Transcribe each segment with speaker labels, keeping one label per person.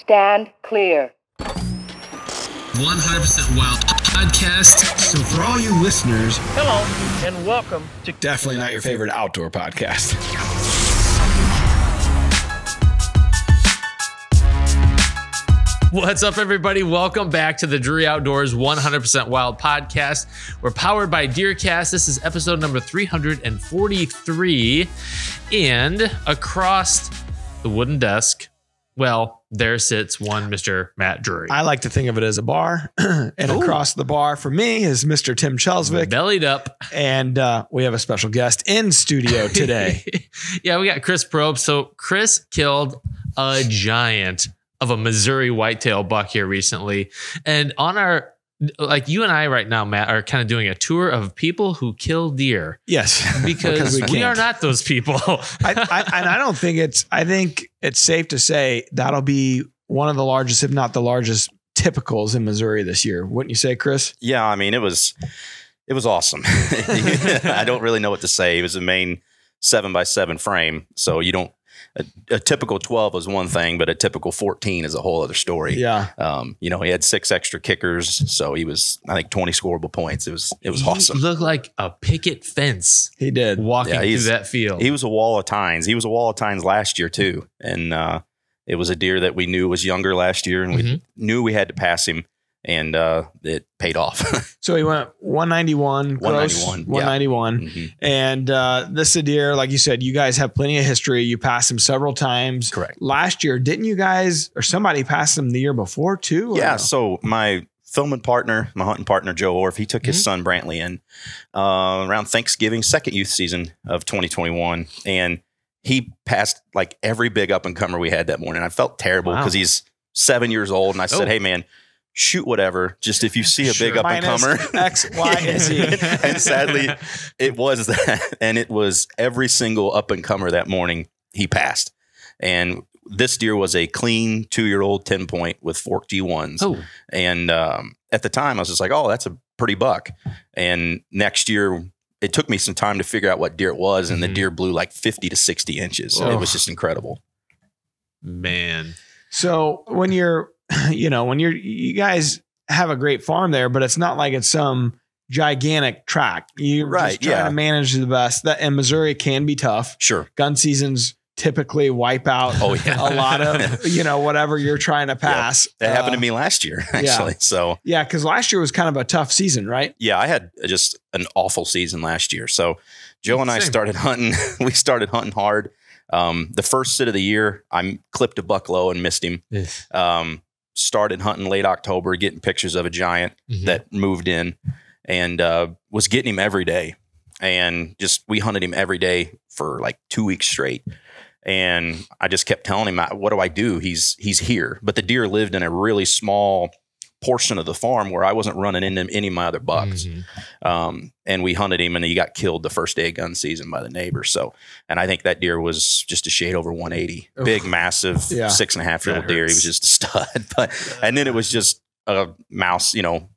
Speaker 1: Stand clear.
Speaker 2: 100% Wild podcast.
Speaker 3: So for all you listeners,
Speaker 4: Hello and welcome to
Speaker 3: definitely not your favorite outdoor podcast.
Speaker 2: What's up, everybody? Welcome back to the Drury Outdoors 100% Wild podcast. We're powered by DeerCast. This is episode number 343. And across the wooden desk, well, there sits one Mr. Matt Drury.
Speaker 3: I like to think of it as a bar, and across the bar for me is Mr. Tim Chelsvik,
Speaker 2: Bellied up.
Speaker 3: and uh, we have a special guest in studio today.
Speaker 2: yeah, we got Chris Propst. So Chris killed a giant of a Missouri whitetail buck here recently. And on our like you and I right now, Matt, are kind of doing a tour of people who kill deer
Speaker 3: yes,
Speaker 2: because, we,
Speaker 3: can't.
Speaker 2: are not those people.
Speaker 3: I, I, and I don't think it's. I think it's safe to say that'll be one of the largest, if not the largest, typicals in Missouri this year. Wouldn't you say, Chris?
Speaker 5: Yeah, I mean it was it was awesome. I don't really know what to say. It was a main seven by seven frame, so you don't. A, a typical twelve is one thing, but a typical fourteen is a whole other story.
Speaker 3: Yeah.
Speaker 5: Um, you know, he had six extra kickers, so he was I think twenty scoreable points. It was it was
Speaker 2: He
Speaker 5: awesome.
Speaker 2: looked like a picket fence
Speaker 3: He did.
Speaker 2: walking
Speaker 5: Yeah,
Speaker 2: through that field.
Speaker 5: He was a wall of tines. He was a wall of tines last year too, and uh, it was a deer that we knew was younger last year, and we
Speaker 2: Mhm.
Speaker 5: knew we had to pass him, and uh, it paid off.
Speaker 3: So he went 191, gross
Speaker 5: 191, yeah.
Speaker 3: 191.
Speaker 5: Mhm.
Speaker 3: And uh, this is a deer, like you said, you guys have plenty of history. You passed him several times.
Speaker 5: Correct.
Speaker 3: Last year, didn't you guys, or somebody passed him the year before too?
Speaker 5: Yeah.
Speaker 3: no?
Speaker 5: So my filming partner, my hunting partner, Joe Orff, he took his son Brantley in uh, around Thanksgiving, second youth season of 2021, and he passed like every big up and comer we had that morning. I felt terrible
Speaker 2: Wow.
Speaker 5: because he's seven years old, and I said,
Speaker 2: Oh.
Speaker 5: "Hey, man." Shoot whatever. Just if you see a big
Speaker 2: Sure.
Speaker 5: up and comer,
Speaker 3: Minus X, Y, and Z.
Speaker 5: and sadly, it was that, and it was every single up and comer that morning he passed. And this deer was a clean two year old ten point with forked G ones.
Speaker 2: oh,
Speaker 5: And um, at the time, I was just like, oh, that's a pretty buck. And next year, it took me some time to figure out what deer it was, and
Speaker 2: Mhm.
Speaker 5: the deer blew like 50 to 60 inches.
Speaker 2: Oh.
Speaker 5: It was just incredible.
Speaker 2: man.
Speaker 3: So when you're, you know, when you're, you guys have a great farm there, but it's not like it's some gigantic track. You're
Speaker 5: Right,
Speaker 3: just trying
Speaker 5: yeah.
Speaker 3: to manage the best. That and Missouri can be tough.
Speaker 5: Sure.
Speaker 3: Gun seasons typically wipe out
Speaker 5: Oh, yeah.
Speaker 3: a lot of, you know, whatever you're trying to pass.
Speaker 5: That happened
Speaker 3: Uh,
Speaker 5: to me last year, actually. So,
Speaker 3: Yeah, because last year was kind of a tough season, right?
Speaker 5: yeah, I had just an awful season last year. So, Joe and I started hunting. we started hunting hard. Um, the first sit of the year, I clipped a buck low and missed him. Um, started hunting late October, getting pictures of a giant.
Speaker 2: Mhm.
Speaker 5: that moved in and uh, was getting him every day. And just we hunted him every day for like two weeks straight. And I just kept telling him, "What do I do? He's he's here." But the deer lived in a really small portion of the farm where I wasn't running into any of my other bucks.
Speaker 2: Mhm.
Speaker 5: Um, and we hunted him, and he got killed the first day of gun season by the neighbors. So, and I think that deer was just a shade over 180,
Speaker 3: Oof.
Speaker 5: big, massive,
Speaker 3: Yeah.
Speaker 5: six and a half year old deer. He was just a stud. But and then it was just a mouse, you know,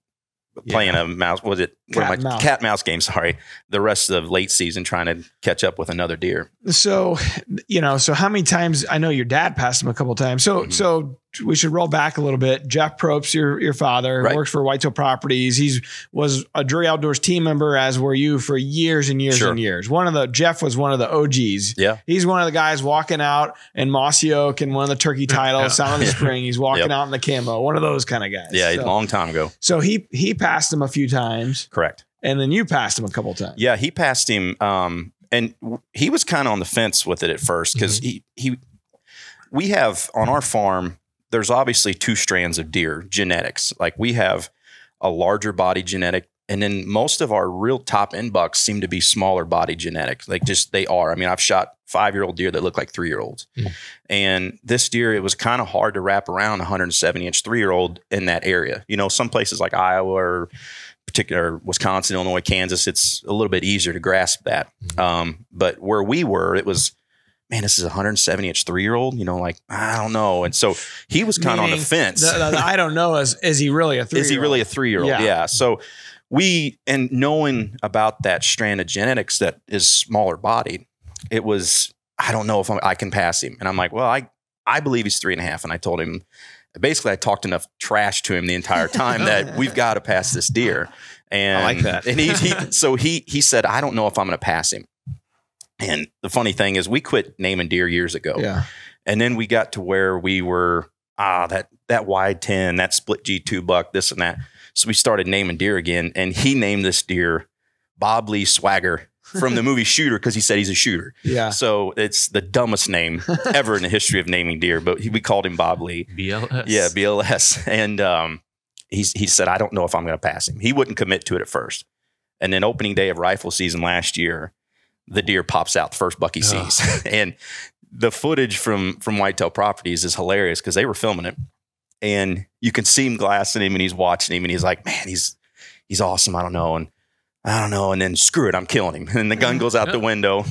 Speaker 5: playing a mouse. Was it what
Speaker 3: Cat
Speaker 5: am I-
Speaker 3: mouse.
Speaker 5: cat mouse game? Sorry, the rest of late season trying to catch up with another deer.
Speaker 3: So, you know, so how many times I know your dad passed him a couple times. So,
Speaker 5: Mhm.
Speaker 3: so we should roll back a little bit. Jeff Propst, your your father,
Speaker 5: Right.
Speaker 3: works for Whitetail Properties. He's was a Drury Outdoors team member, as were you for years and years
Speaker 5: Sure.
Speaker 3: and years. One of the Jeff was one of the OGs.
Speaker 5: Yeah,
Speaker 3: He's one of the guys walking out in Mossy Oak and one of the turkey titles,
Speaker 2: Yeah.
Speaker 3: Sound of the
Speaker 5: Yeah.
Speaker 3: Spring. He's walking
Speaker 5: Yep.
Speaker 3: out in the camo, one of those kind of guys.
Speaker 5: yeah,
Speaker 3: So,
Speaker 5: a long time ago.
Speaker 3: so he he passed him a few times,
Speaker 5: Correct.
Speaker 3: and then you passed him a couple times.
Speaker 5: Yeah, he passed him, um, and w- he was kind of on the fence with it at first because he he. We have on our farm. There's obviously two strands of deer genetics. Like we have a larger body genetic, and then most of our real top end bucks seem to be smaller body genetics. Like just they are. I mean, I've shot five year old deer that look like three year olds,
Speaker 2: Mm.
Speaker 5: and this deer it was kind of hard to wrap around a 170 inch three year old in that area. You know, some places like Iowa or particular Wisconsin, Illinois, Kansas, it's a little bit easier to grasp that. Um, but where we were, it was, man, this is a 170 inch three year old. You know, like I don't know. And so he was kind of on the fence.
Speaker 3: The- the- the I don't know. Is is he really a three?
Speaker 5: is he really a three year old?
Speaker 3: Yeah.
Speaker 5: Yeah. So we and knowing about that strand of genetics that is smaller bodied, it was I don't know if I'm, I can pass him. And I'm like, well, I I believe he's three and a half. And I told him, basically, I talked enough trash to him the entire time that we've got to pass this deer. And
Speaker 3: I like that.
Speaker 5: And he, he so he he said, I don't know if I'm going to pass him. And the funny thing is, we quit naming deer years ago.
Speaker 3: Yeah.
Speaker 5: And then we got to where we were, ah, that that wide 10, that split G2 buck, this and that. So we started naming deer again. And he named this deer Bob Lee Swagger from the movie Shooter because he said he's a shooter.
Speaker 3: Yeah.
Speaker 5: So it's the dumbest name ever in the history of naming deer, but he, we called him Bob Lee.
Speaker 2: BLS.
Speaker 5: Yeah, BLS. And um, he's, he said, I don't know if I'm going to pass him. He wouldn't commit to it at first. And then opening day of rifle season last year, the deer pops out the first buck he
Speaker 2: Ugh.
Speaker 5: sees. and the footage from from Whitetail Properties is hilarious because they were filming it. And you can see him glassing him and he's watching him and he's like, man, he's he's awesome. I don't know. And I don't know. And then screw it, I'm killing him. And the gun goes out the window.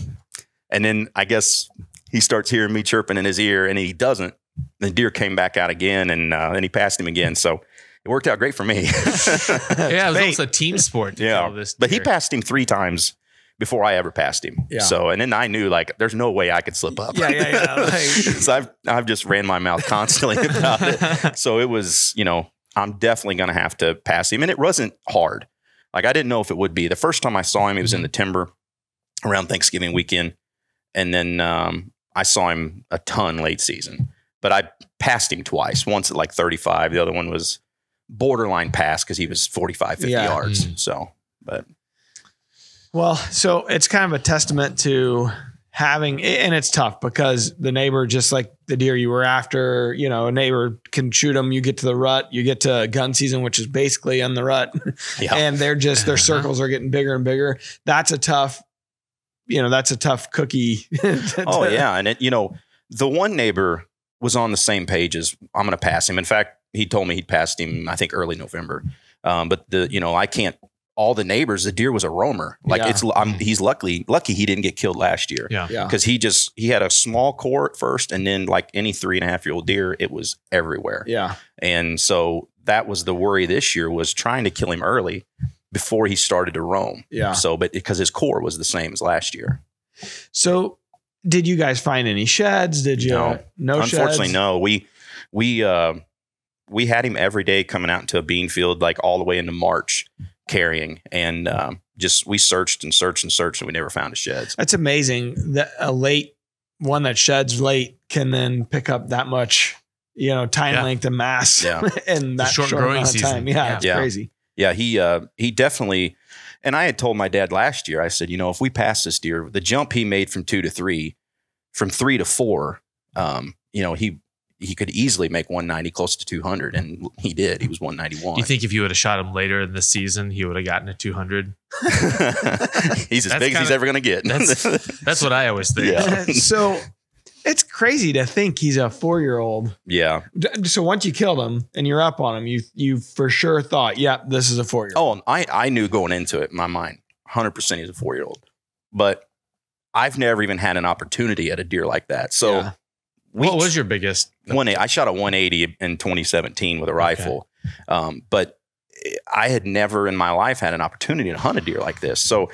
Speaker 5: And then I guess he starts hearing me chirping in his ear and he doesn't. The deer came back out again and uh, and he passed him again. So it worked out great for me.
Speaker 2: Yeah, it was almost a team sport. To
Speaker 5: Yeah,
Speaker 2: kill this
Speaker 5: but he passed him three times before I ever passed him.
Speaker 3: Yeah.
Speaker 5: So and then I knew like there's no way I could slip up.
Speaker 3: Yeah, yeah, yeah. Like-
Speaker 5: so I've I've just ran my mouth constantly about it. So it was, you know, I'm definitely gonna have to pass him. And it wasn't hard. Like I didn't know if it would be. The first time I saw him, he was in the timber around Thanksgiving weekend. And then um, I saw him a ton late season. But I passed him twice. Once at like 35. The other one was borderline pass because he was 45, 50
Speaker 3: Yeah.
Speaker 5: yards.
Speaker 2: Mm.
Speaker 5: So but
Speaker 3: Well, so it's kind of a testament to having, and it's tough because the neighbor, just like the deer you were after, you know, a neighbor can shoot them. You get to the rut, you get to gun season, which is basically in the rut,
Speaker 5: yeah.
Speaker 3: and they're just their circles are getting bigger and bigger. That's a tough, you know, that's a tough cookie. to-
Speaker 5: Oh yeah, and it, you know, the one neighbor was on the same page as I'm going to pass him. In fact, he told me he'd passed him. I think early November. Um, but the you know I can't. All the neighbors, the deer was a roamer. Like
Speaker 3: Yeah.
Speaker 5: it's, I'm, he's lucky, lucky he didn't get killed last year
Speaker 2: yeah.
Speaker 3: yeah.
Speaker 5: because he just he had a small core at first, and then like any three and a half year old deer, it was everywhere.
Speaker 3: Yeah.
Speaker 5: And so that was the worry this year was trying to kill him early before he started to roam.
Speaker 3: Yeah.
Speaker 5: So, but because his core was the same as last year.
Speaker 3: So, did you guys find any sheds? Did you?
Speaker 5: No.
Speaker 3: no
Speaker 5: Unfortunately,
Speaker 3: sheds?
Speaker 5: no. We we uh, we had him every day coming out into a bean field, like all the way into March, carrying, and um, just we searched and searched and searched, and we never found his sheds.
Speaker 3: That's amazing that a late one that sheds late can then pick up that much, you know, time
Speaker 2: Yeah.
Speaker 3: length and mass
Speaker 5: Yeah.
Speaker 3: in that
Speaker 2: short
Speaker 3: short,
Speaker 2: growing
Speaker 3: amount of
Speaker 2: season.
Speaker 3: time. Yeah,
Speaker 2: Yeah.
Speaker 3: it's
Speaker 5: Yeah.
Speaker 3: crazy.
Speaker 5: Yeah, he uh, he definitely. And I had told my dad last year. I said, you know, if we pass this deer, the jump he made from two to three, from three to four, um, you know, he he could easily make 190 close to 200, and he did. He was 191.
Speaker 2: Do you think if you would have shot him later in the season, he would have gotten a 200?
Speaker 5: he's as
Speaker 2: That's
Speaker 5: big as he's ever going to get.
Speaker 2: That's that's what I always think.
Speaker 5: Yeah.
Speaker 3: so it's crazy to think he's a four year old.
Speaker 5: yeah.
Speaker 3: So once you killed him and you're up on him, you you for sure thought, yeah, this is a four year old.
Speaker 5: Oh, I I knew going into it in my mind, 100 percent he's a four year old, but I've never even had an opportunity at a deer like that. So
Speaker 3: Yeah.
Speaker 5: We
Speaker 2: what was your biggest?
Speaker 5: one I shot a 180 in 2017 with a rifle, um, but I had never in my life had an opportunity to hunt a deer like this. So,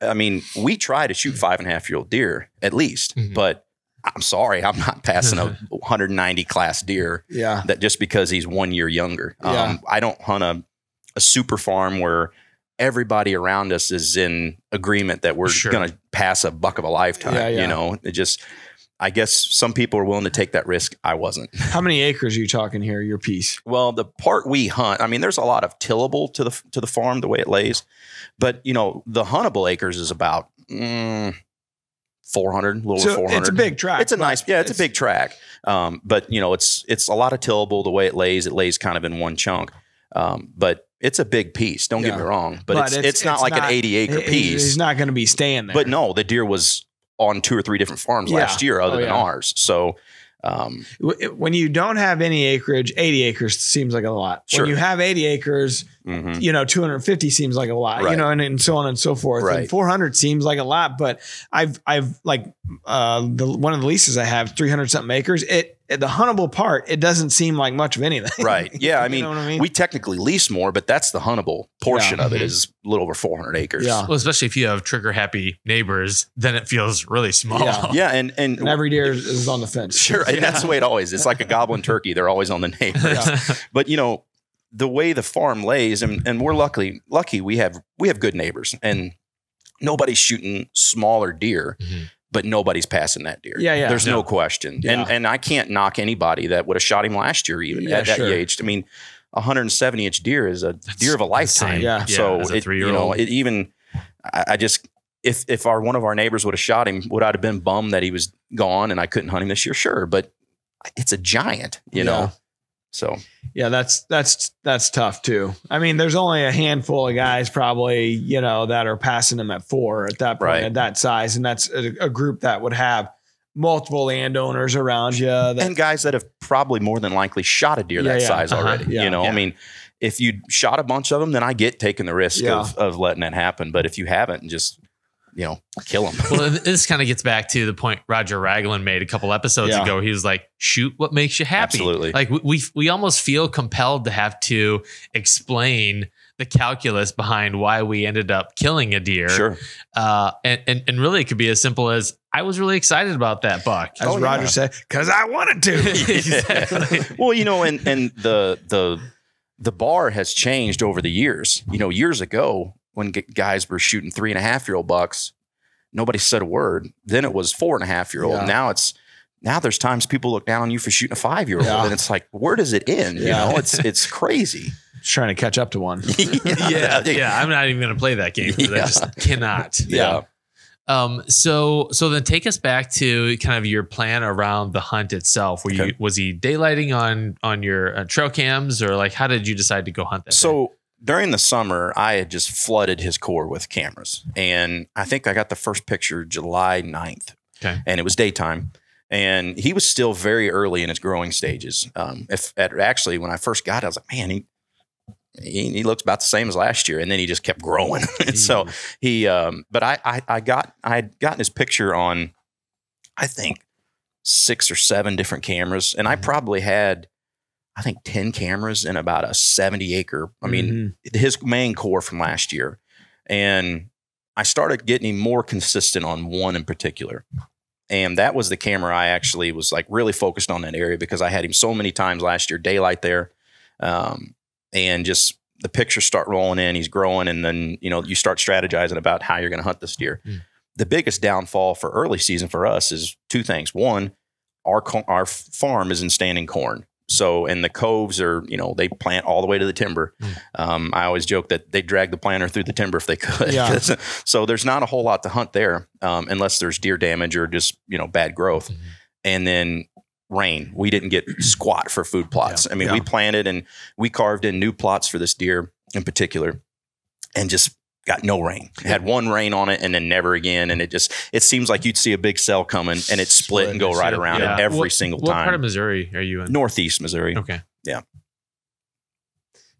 Speaker 5: I mean, we try to shoot five and a half year old deer at least,
Speaker 2: Mhm.
Speaker 5: but I'm sorry, I'm not passing a 190 class deer
Speaker 3: Yeah.
Speaker 5: that just because he's one year younger.
Speaker 3: Yeah.
Speaker 5: Um, I don't hunt a, a super farm where everybody around us is in agreement that we're
Speaker 2: Sure.
Speaker 5: going to pass a buck of a lifetime.
Speaker 3: Yeah, yeah.
Speaker 5: You know, it just, I guess some people are willing to take that risk. I wasn't.
Speaker 3: How many acres are you talking here? Your piece.
Speaker 5: Well, the part we hunt, I mean, there's a lot of tillable to the to the farm the way it lays, but you know, the huntable acres is about mm, 400, a little over
Speaker 3: So
Speaker 5: 400.
Speaker 3: it's a big track.
Speaker 5: It's a nice, yeah, it's, a big track. Um, but you know, it's it's a lot of tillable the way it lays. It lays kind of in one chunk, um, but it's a big piece. Don't get me wrong, but,
Speaker 3: But
Speaker 5: it's,
Speaker 3: it's-
Speaker 5: it's not
Speaker 3: it's
Speaker 5: like
Speaker 3: not-
Speaker 5: an 80 acre piece.
Speaker 3: He's not going to be staying there.
Speaker 5: but no, the deer was on two or three different farms
Speaker 3: Yeah.
Speaker 5: last year, other
Speaker 3: Oh,
Speaker 5: than
Speaker 3: yeah.
Speaker 5: ours. So, um,
Speaker 3: when you don't have any acreage, 80 acres seems like a lot.
Speaker 5: Sure.
Speaker 3: When you have 80 acres,
Speaker 5: mhm.
Speaker 3: you know, 250 seems like a lot, you know, and, and so on and so forth. And 400 seems like a lot, but I've, I've like, uh, the, one of the leases I have 300 something acres. It, the huntable part, it doesn't seem like much of anything.
Speaker 5: Right. Yeah. I
Speaker 3: You
Speaker 5: mean,
Speaker 3: know what I mean?
Speaker 5: we technically lease more, but that's the huntable portion of it is a little over 400 acres.
Speaker 3: Yeah.
Speaker 2: Well, especially if you have trigger happy neighbors, then it feels really small.
Speaker 3: Yeah.
Speaker 5: Yeah. And, and,
Speaker 3: and every deer is, is on the fence.
Speaker 5: sure. And that's the way it always is. It's like a goblin turkey. They're always on the neighbors. but you know the way the farm lays and, and we're luckily lucky we have we have good neighbors and nobody's shooting smaller deer
Speaker 2: Mhm.
Speaker 5: But nobody's passing that deer
Speaker 3: Yeah, yeah.
Speaker 5: there's no
Speaker 2: No.
Speaker 5: question
Speaker 3: Yeah.
Speaker 5: and and i can't knock anybody that would have shot him last year even
Speaker 3: Yeah,
Speaker 5: at that
Speaker 3: sure.
Speaker 5: age i mean a 170 inch deer is a
Speaker 2: That's
Speaker 5: deer of a lifetime
Speaker 2: insane.
Speaker 3: Yeah.
Speaker 5: so
Speaker 2: as a
Speaker 5: it, you know it even I, I just if if our one of our neighbors would have shot him would i have been bummed that he was gone and i couldn't hunt him this year sure but it's a giant you
Speaker 3: Yeah.
Speaker 5: know so
Speaker 3: Yeah, that's that's that's tough too. I mean, there's only a handful of guys probably, you know, that are passing them at four at that point
Speaker 5: Right.
Speaker 3: at that size, and that's a, a group that would have multiple landowners around you. That,
Speaker 5: and guys that have probably more than likely shot a deer
Speaker 3: Yeah,
Speaker 5: that
Speaker 3: yeah.
Speaker 5: size
Speaker 2: Uh-huh.
Speaker 5: already.
Speaker 3: Yeah.
Speaker 5: You know. I mean, if you shot a bunch of them, then I get taking the risk of, of letting that happen. But if you haven't, and just you know, kill them.
Speaker 2: well, this kind of gets back to the point Roger Raglin made a couple episodes
Speaker 3: Yeah.
Speaker 2: ago. He was like, "Shoot what makes you happy."
Speaker 5: Absolutely.
Speaker 2: Like we, we we almost feel compelled to have to explain the calculus behind why we ended up killing a deer.
Speaker 5: sure.
Speaker 2: Uh, and, and and really, it could be as simple as I was really excited about that buck.
Speaker 3: as
Speaker 5: Oh, yeah.
Speaker 3: Roger said, because I wanted to.
Speaker 2: exactly.
Speaker 5: well, you know, and and the the the bar has changed over the years. You know, years ago when g- guys were shooting three and a half year old bucks, nobody said a word. Then it was four and a half year old.
Speaker 3: Yeah.
Speaker 5: Now it's now there's times people look down on you for shooting a five year old,
Speaker 3: Yeah.
Speaker 5: and it's like, where does it end? You know, it's it's crazy.
Speaker 3: Just trying to catch up to one.
Speaker 2: yeah, yeah. I'm not even going to play that game. 'cause I just cannot.
Speaker 5: yeah.
Speaker 2: Um. So so then take us back to kind of your plan around the hunt itself. Were you was he daylighting on on your uh, trail cams or like how did you decide to go hunt that? day?
Speaker 5: During the summer, I had just flooded his core with cameras. And I think I got the first picture July 9th.
Speaker 2: Okay.
Speaker 5: And it was daytime. And he was still very early in his growing stages. Um, if at, actually, when I first got it, I was like, man, he, he, he looks about the same as last year. And then he just kept growing. and so he, um, but I, I, I got, I had gotten his picture on, I think, six or seven different cameras. And I
Speaker 2: Mhm.
Speaker 5: probably had, I think, 10 cameras in about a 70 acre. I mean,
Speaker 3: Mhm.
Speaker 5: his main core from last year. And I started getting him more consistent on one in particular. And that was the camera I actually was like really focused on that area because I had him so many times last year, daylight there. Um, and just the pictures start rolling in, he's growing, and then you know, you start strategizing about how you're gonna hunt this deer.
Speaker 2: Mm.
Speaker 5: The biggest downfall for early season for us is two things. One, our our farm is in standing corn. So, and the coves are, you know, they plant all the way to the timber.
Speaker 2: Mm.
Speaker 5: Um, I always joke that they drag the planter through the timber if they could.
Speaker 3: Yeah.
Speaker 5: so there's not a whole lot to hunt there um, unless there's deer damage or just, you know, bad growth.
Speaker 2: Mhm.
Speaker 5: And then rain. We didn't get squat for food plots. I mean,
Speaker 3: Yeah.
Speaker 5: we planted and we carved in new plots for this deer in particular and just got no rain. It had one rain on it and then never again. And it just, it seems like you'd see a big cell coming and it split and go right around
Speaker 2: Yeah.
Speaker 5: it every
Speaker 2: What-
Speaker 5: single
Speaker 2: What
Speaker 5: time.
Speaker 2: What part of Missouri are you in?
Speaker 5: Northeast Missouri.
Speaker 2: Okay. Yeah.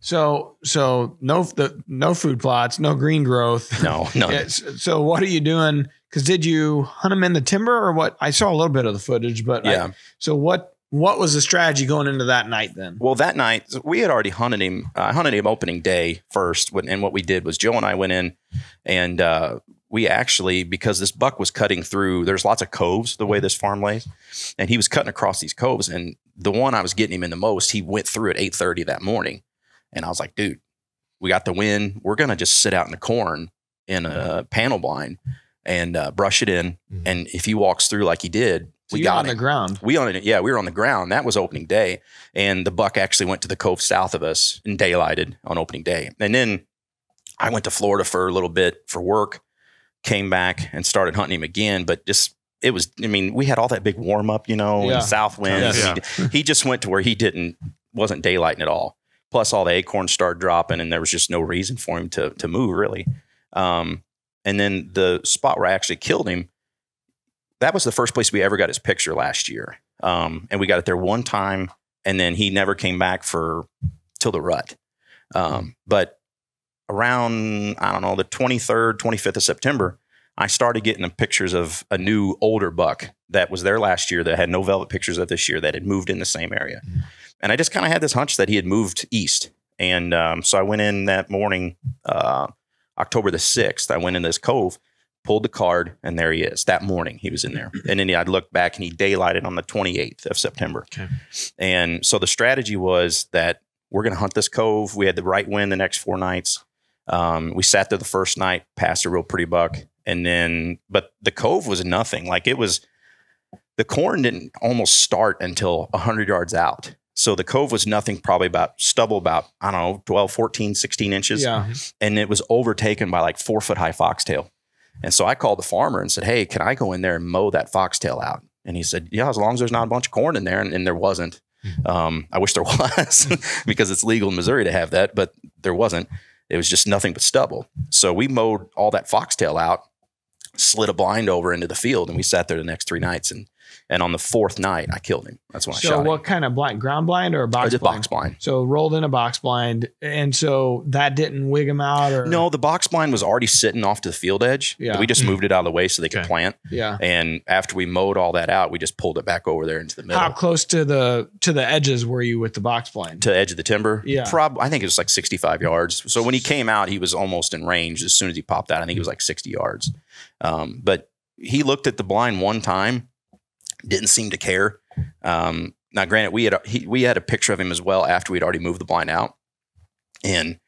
Speaker 3: So so no the no food plots, no green growth.
Speaker 5: No, no.
Speaker 3: Yes. So what are you doing? Because did you hunt them in the timber or what? I saw a little bit of the footage, but I-
Speaker 5: Yeah.
Speaker 3: so what? What was the strategy going into that night then?
Speaker 5: Well, that night we had already hunted him. I uh, hunted him opening day first, when- and what we did was Joe and I went in, and uh, we actually because this buck was cutting through. There's lots of coves the way this farm lays, and he was cutting across these coves. And the one I was getting him in the most, he went through at eight thirty that morning, and I was like, dude, we got the wind. We're gonna just sit out in the corn in a panel blind and uh, brush it in.
Speaker 2: Mhm.
Speaker 5: And if he walks through like he did,
Speaker 3: So
Speaker 5: we
Speaker 3: you're
Speaker 5: got
Speaker 3: on
Speaker 5: him.
Speaker 3: the ground.
Speaker 5: We on it, yeah, we were on the ground. That was opening day, and the buck actually went to the cove south of us and daylighted on opening day. And then I went to Florida for a little bit for work, came back and started hunting him again. But just it was, I mean, we had all that big warm up, you know,
Speaker 3: Yeah.
Speaker 5: and south winds.
Speaker 2: Yeah.
Speaker 5: He, he just went to where he didn't wasn't daylighting at all. Plus, all the acorns started dropping, and there was just no reason for him to to move really. Um, and then the spot where I actually killed him, that was the first place we ever got his picture last year. Um, and we got it there one time, and then he never came back for till the rut. Um, but around I don't know the twenty third, twenty fifth of September, I started getting the pictures of a new older buck that was there last year that had no velvet pictures of this year that had moved in the same area. And I just kind of had this hunch that he had moved east. And um, so I went in that morning, uh, October the 6th. I went in this cove, pulled the card, and there he is. That morning, he was in there. And then I'd look back and he daylighted on the 28th of September.
Speaker 2: Okay.
Speaker 5: And so the strategy was that we're going to hunt this cove. We had the right wind the next four nights. Um, we sat there the first night, passed a real pretty buck, and then but the cove was nothing. Like it was, the corn didn't almost start until hundred yards out. So the cove was nothing, probably about stubble about I don't know 12, 14, 16 inches,
Speaker 3: Yeah.
Speaker 5: and it was overtaken by like four foot high foxtail. And so I called the farmer and said, "Hey, can I go in there and mow that foxtail out?" And he said, "Yeah, as long as there's not a bunch of corn in there." And, and there wasn't. Um, I wish there was because it's legal in Missouri to have that, but there wasn't. It was just nothing but stubble. So we mowed all that foxtail out, slid a blind over into the field, and we sat there the next three nights. And and on the fourth night, I killed him. That's when I shot.
Speaker 3: So what
Speaker 5: him.
Speaker 3: kind of blind? Ground blind or a
Speaker 5: I
Speaker 3: box
Speaker 5: did
Speaker 3: blind?
Speaker 5: box blind.
Speaker 3: So rolled in a box blind, and so that didn't wig him out, or
Speaker 5: No, the box blind was already sitting off to the field edge.
Speaker 3: Yeah.
Speaker 5: We just
Speaker 2: Mm.
Speaker 5: moved it out of the way so they could
Speaker 2: Okay.
Speaker 5: plant.
Speaker 3: yeah.
Speaker 5: And after we mowed all that out, we just pulled it back over there into the middle.
Speaker 3: How close to the to the edges were you with the box blind?
Speaker 5: to the edge of the timber.
Speaker 3: Yeah.
Speaker 5: Prob I think it was like 65 yards. So when he came out, he was almost in range as soon as he popped out. I think he was like 60 yards. Um, but he looked at the blind one time, didn't seem to care. Um, now, granted, we had a, he, we had a picture of him as well after we'd already moved the blind out, and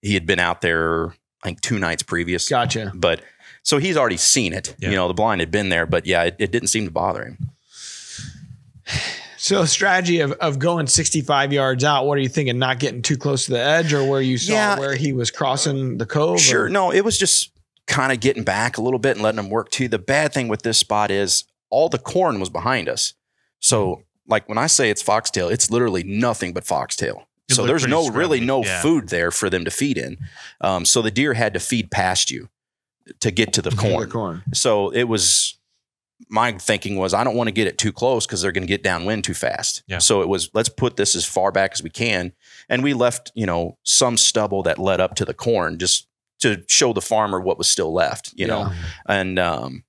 Speaker 5: he had been out there I think two nights previous.
Speaker 3: Gotcha.
Speaker 5: But so he's already seen it.
Speaker 2: Yeah.
Speaker 5: You know, the blind had been there, but yeah, it, it didn't seem to bother him.
Speaker 3: So strategy of, of going 65 yards out, what are you thinking? Not getting too close to the edge or where you saw
Speaker 5: Yeah.
Speaker 3: where he was crossing the cove?
Speaker 5: Sure.
Speaker 3: or-
Speaker 5: No, it was just kind of getting back a little bit and letting him work too. The bad thing with this spot is all the corn was behind us. So, like when I say it's foxtail, it's literally nothing but foxtail.
Speaker 2: It
Speaker 5: so there's
Speaker 2: pretty
Speaker 5: no really no
Speaker 2: Yeah.
Speaker 5: food there for them to feed in. Um, so the deer had to feed past you to get to the corn.
Speaker 3: The corn.
Speaker 5: So it was my thinking was I don't want to get it too close because they're going to get downwind too fast.
Speaker 2: Yeah.
Speaker 5: So it was let's put this as far back as we can, and we left you know some stubble that led up to the corn just to show the farmer what was still left. You know, and um,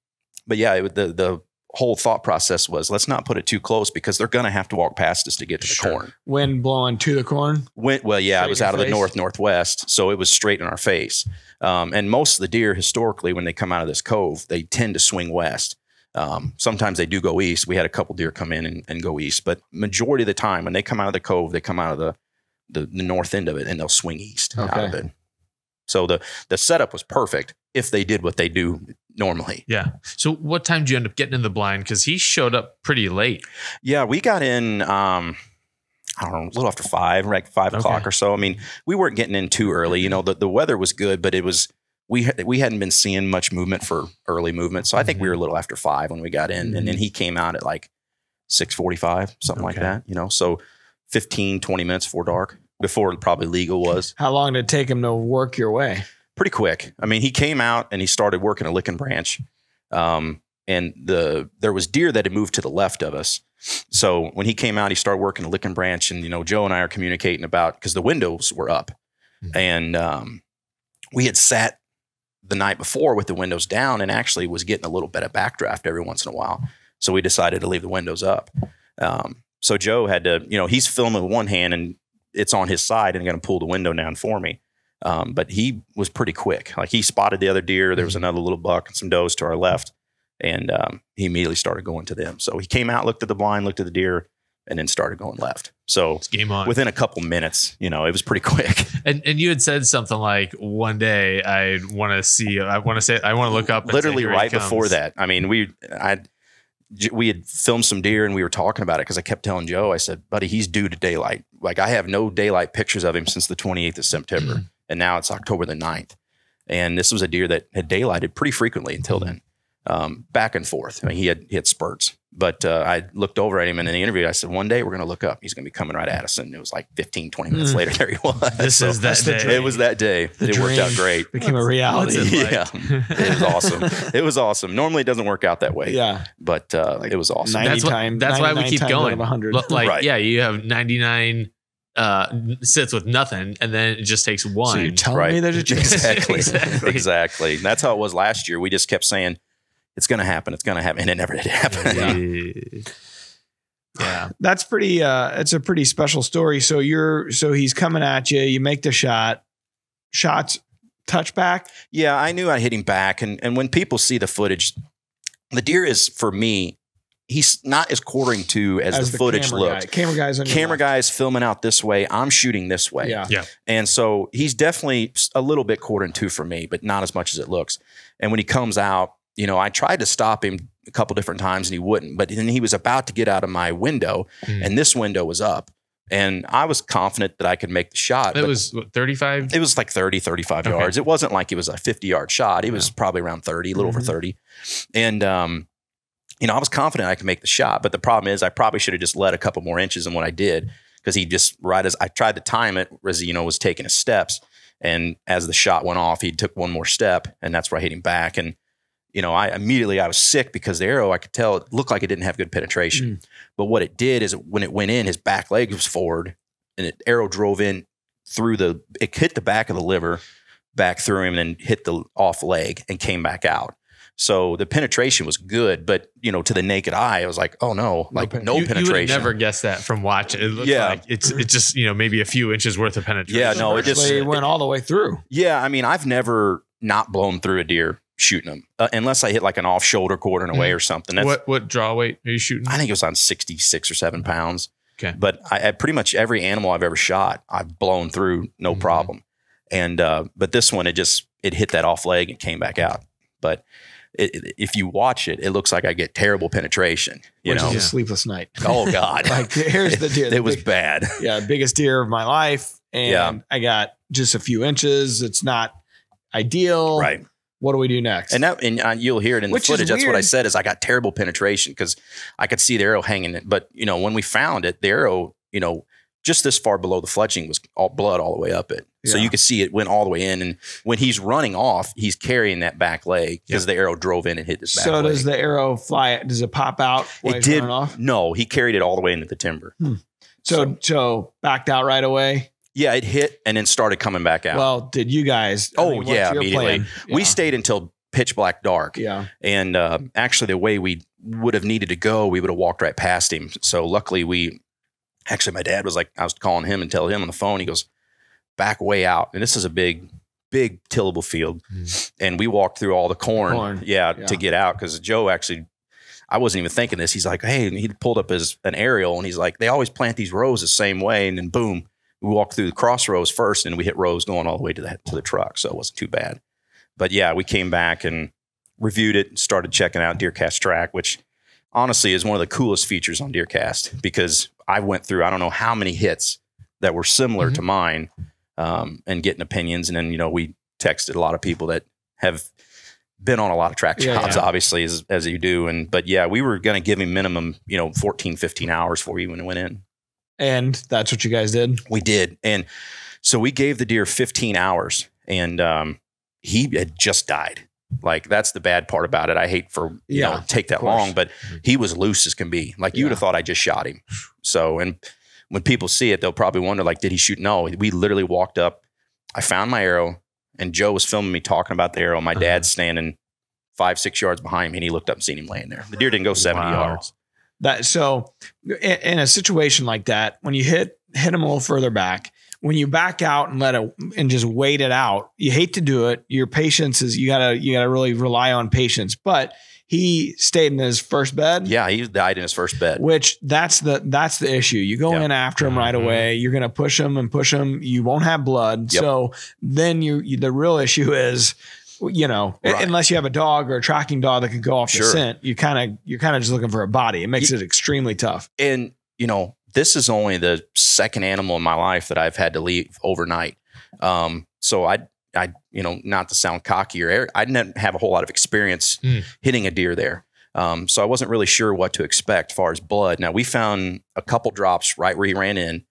Speaker 5: but yeah, it, the the whole thought process was let's not put it too close because they're going to have to walk past us to get to the
Speaker 2: Sure.
Speaker 5: corn.
Speaker 3: Wind blowing to the corn.
Speaker 5: Went well, yeah,
Speaker 3: Straight
Speaker 5: it was
Speaker 3: in
Speaker 5: out of
Speaker 3: your
Speaker 5: the north northwest, so it was straight in our face. Um, and most of the deer, historically, when they come out of this cove, they tend to swing west. Um, sometimes they do go east. We had a couple deer come in and, and go east, but majority of the time, when they come out of the cove, they come out of the the, the north end of it and they'll swing east out of
Speaker 3: Okay.
Speaker 5: it. So the the setup was perfect if they did what they do normally.
Speaker 2: Yeah. So what time did you end up getting in the blind? Because he showed up pretty late.
Speaker 5: Yeah, we got in. Um, I don't know, a little after five, like five
Speaker 2: Okay.
Speaker 5: o'clock or so. I mean, we weren't getting in too early. You know, the, the weather was good, but it was we we hadn't been seeing much movement for early movement. So I think we were a little after five when we got in, and then he came out at like six forty five, something like that. You know, so 15, 20 minutes before dark, before probably legal was
Speaker 3: How long did it take him to work your way?
Speaker 5: Pretty quick. I mean, he came out and he started working a licking branch. Um, and the there was deer that had moved to the left of us. So when he came out, he started working a licking branch, and you know, Joe and I are communicating about because the windows were up,
Speaker 2: Mhm.
Speaker 5: and um, we had sat the night before with the windows down, and actually was getting a little bit of backdraft every once in a while. So we decided to leave the windows up. Um, so Joe had to, you know, he's filming with one hand and it's on his side and going to pull the window down for me. Um, but he was pretty quick. Like he spotted the other deer. There was another little buck and some does to our left, and um, he immediately started going to them. So he came out, looked at the blind, looked at the deer, and then started going left. So
Speaker 2: It's game on.
Speaker 5: within a couple minutes, you know, it was pretty quick.
Speaker 2: and and you had said something like one day I want to see I want to say I want to look up
Speaker 5: Literally
Speaker 2: "Here
Speaker 5: right before that. I mean, we I we had filmed some deer and we were talking about it because I kept telling Joe, I said, buddy, he's due to daylight. Like I have no daylight pictures of him since the 28th of September. And now it's October the 9th. And this was a deer that had daylighted pretty frequently until then, um, back and forth. I mean, he had he had spurts. But uh, I looked over at him and in the interview. I said, one day we're going to look up. He's going to be coming right at us. And it was like 15, 20 minutes
Speaker 3: Mm.
Speaker 5: later, there he was.
Speaker 2: This
Speaker 5: So
Speaker 2: is that
Speaker 3: that's the
Speaker 2: day.
Speaker 5: it was that day.
Speaker 3: The
Speaker 5: it worked out great.
Speaker 3: Became a reality.
Speaker 2: What's it
Speaker 5: Yeah. It was awesome. It was awesome. Normally it doesn't work out that way.
Speaker 3: Yeah.
Speaker 5: But uh,
Speaker 3: Like
Speaker 5: it was awesome.
Speaker 3: 90
Speaker 2: That's what-
Speaker 3: times.
Speaker 2: that's why we keep going.
Speaker 3: 100.
Speaker 2: Look, like
Speaker 5: Right.
Speaker 2: yeah, you have 99 uh, sits with nothing, and then it just takes one.
Speaker 3: So you're telling
Speaker 5: Right.
Speaker 3: me there's a chance?
Speaker 5: exactly.
Speaker 2: Exactly.
Speaker 5: exactly. And that's how it was last year. We just kept saying, it's going to happen. It's going to happen. And it never did happen.
Speaker 2: yeah. yeah.
Speaker 3: That's pretty. Uh, it's a pretty special story. So you're. So he's coming at you. You make the shot. Shots touchback.
Speaker 5: Yeah, I knew I hit him back. And, and when people see the footage, the deer is, for me, he's not as quartering to as, the, footage
Speaker 3: camera
Speaker 5: looks.
Speaker 3: Guy. Camera guys on
Speaker 5: Camera guys filming out this way. I'm shooting this way.
Speaker 3: Yeah. yeah.
Speaker 5: And so he's definitely a little bit quartering to for me, but not as much as it looks. And when he comes out, you know, I tried to stop him a couple different times and he wouldn't. But then he was about to get out of my window,
Speaker 2: Mm.
Speaker 5: and this window was up. And I was confident that I could make the shot.
Speaker 2: It was what, 35.
Speaker 5: it was like 30, 35
Speaker 2: Okay.
Speaker 5: yards. It wasn't like it was a 50 yard shot. It was probably around 30, a little over
Speaker 3: Mhm.
Speaker 5: 30. And, um, you know, I was confident I could make the shot, but the problem is I probably should have just let a couple more inches than what I did because he just right as I tried to time it as you know, was taking his steps. And as the shot went off, he took one more step and that's where I hit him back. And, you know, I immediately I was sick because the arrow I could tell it looked like it didn't have good penetration. Mm. But what it did is when it went in, his back leg was forward and the arrow drove in through the it hit the back of the liver back through him and then hit the off leg and came back out. So the penetration was good, but you know, to the naked eye, I was like, oh no, like
Speaker 3: pen-
Speaker 5: no
Speaker 2: you, you would
Speaker 5: penetration.
Speaker 2: never guess that from watching. It looks
Speaker 5: Yeah.
Speaker 2: like it's it's just you know maybe a few inches worth of penetration.
Speaker 5: Yeah, no, it just-
Speaker 3: Virtually went all the way through.
Speaker 5: yeah, I mean, I've never not blown through a deer shooting them uh, unless I hit like an off shoulder quartering away or something. That's,
Speaker 2: what what draw weight are you shooting?
Speaker 5: I think it was on 66 or seven pounds.
Speaker 2: Okay.
Speaker 5: But I, I pretty much every animal I've ever shot, I've blown through no
Speaker 2: Mhm.
Speaker 5: problem. And, uh, but this one, it just, it hit that off leg and came back out. But it, if you watch it, it looks like I get terrible penetration, you
Speaker 3: which
Speaker 5: know?
Speaker 3: is a sleepless night.
Speaker 5: Oh God.
Speaker 3: like here's the deer.
Speaker 5: it
Speaker 3: the
Speaker 5: was bad.
Speaker 3: yeah, biggest deer of my life, and
Speaker 5: Yeah.
Speaker 3: I got just a few inches. It's not ideal.
Speaker 5: Right.
Speaker 3: What do we do next?
Speaker 5: And that, and uh, you'll hear it in the
Speaker 3: Which is
Speaker 5: footage. That's what I said is I got terrible penetration because I could see the arrow hanging. But you know, when we found it, the arrow, you know, just this far below the fletching was all blood all the way up it. So you could see it went all the way in. And when he's running off, he's carrying that back leg because the arrow drove in and hit his back
Speaker 3: so
Speaker 5: leg.
Speaker 3: does the arrow fly? Does it pop out? while
Speaker 5: it did.
Speaker 3: running off.
Speaker 5: No, he carried it all the way into the timber.
Speaker 3: So so backed out right away.
Speaker 5: Yeah, it hit and then started coming back out.
Speaker 3: Well, did you guys? I
Speaker 5: Oh,
Speaker 3: mean,
Speaker 5: yeah, immediately.
Speaker 3: plan?
Speaker 5: We stayed until pitch black dark.
Speaker 3: Yeah.
Speaker 5: And uh, actually, the way we would have needed to go, we would have walked right past him. So luckily, we actually, my dad was like, I was calling him and telling him on the phone. He goes, back way out. And this is a big, big tillable field. Hmm. And we walked through all the corn,
Speaker 3: Corn.
Speaker 5: Yeah,
Speaker 3: Yeah.
Speaker 5: to get out because Joe actually. I wasn't even thinking this. He's like, hey, and he pulled up his an aerial and he's like, they always plant these rows the same way, and then boom, we walked through the crossroads first, and we hit rows going all the way to the to the truck, so it wasn't too bad. But yeah, we came back and reviewed it and started checking out DeerCast Track, which honestly is one of the coolest features on DeerCast because I went through I don't know how many hits that were similar to mine um, and getting opinions. And then, you know, we texted a lot of people that have been on a lot of track
Speaker 3: Yeah,
Speaker 5: jobs,
Speaker 3: yeah.
Speaker 5: obviously, as, as you do. And, but yeah, we were going to give him minimum, you know, 14, 15 hours for you when it went in.
Speaker 3: And that's what you guys did.
Speaker 5: We did. And so we gave the deer 15 hours and um, he had just died. Like that's the bad part about it. I hate for you
Speaker 3: Yeah,
Speaker 5: know take that long, but he was loose as can be. Like you would have thought I just shot him. So and when people see it, they'll probably wonder like, did he shoot? No, we literally walked up. I found my arrow, and Joe was filming me talking about the arrow. My
Speaker 2: Uh-huh.
Speaker 5: dad's standing five six yards behind me, and he looked up and seen him laying there. The deer didn't go seventy
Speaker 2: Wow.
Speaker 5: yards.
Speaker 3: That so in, in a situation like that, when you hit hit him a little further back, when you back out and let it and just wait it out, you hate to do it. Your patience is you gotta you gotta really rely on patience. But he stayed in his first bed.
Speaker 5: Yeah, he died in his first bed.
Speaker 3: Which that's the that's the issue. You go
Speaker 5: Yeah.
Speaker 3: in after him right
Speaker 2: Mhm.
Speaker 3: away. You're gonna push him and push him. You won't have blood.
Speaker 5: Yep.
Speaker 3: So then you, you the real issue is, you know,
Speaker 5: Right.
Speaker 3: unless you have a dog or a tracking dog that can go off the scent, you kind of you're kind of just looking for a body. It makes it extremely tough.
Speaker 5: and you know this is only the second animal in my life that i've had to leave overnight. Um, so i i you know not to sound cocky or arrogant, i didn't have a whole lot of experience
Speaker 2: Hmm.
Speaker 5: hitting a deer there. Um, so i wasn't really sure what to expect as far as blood. Now we found a couple drops right where he ran in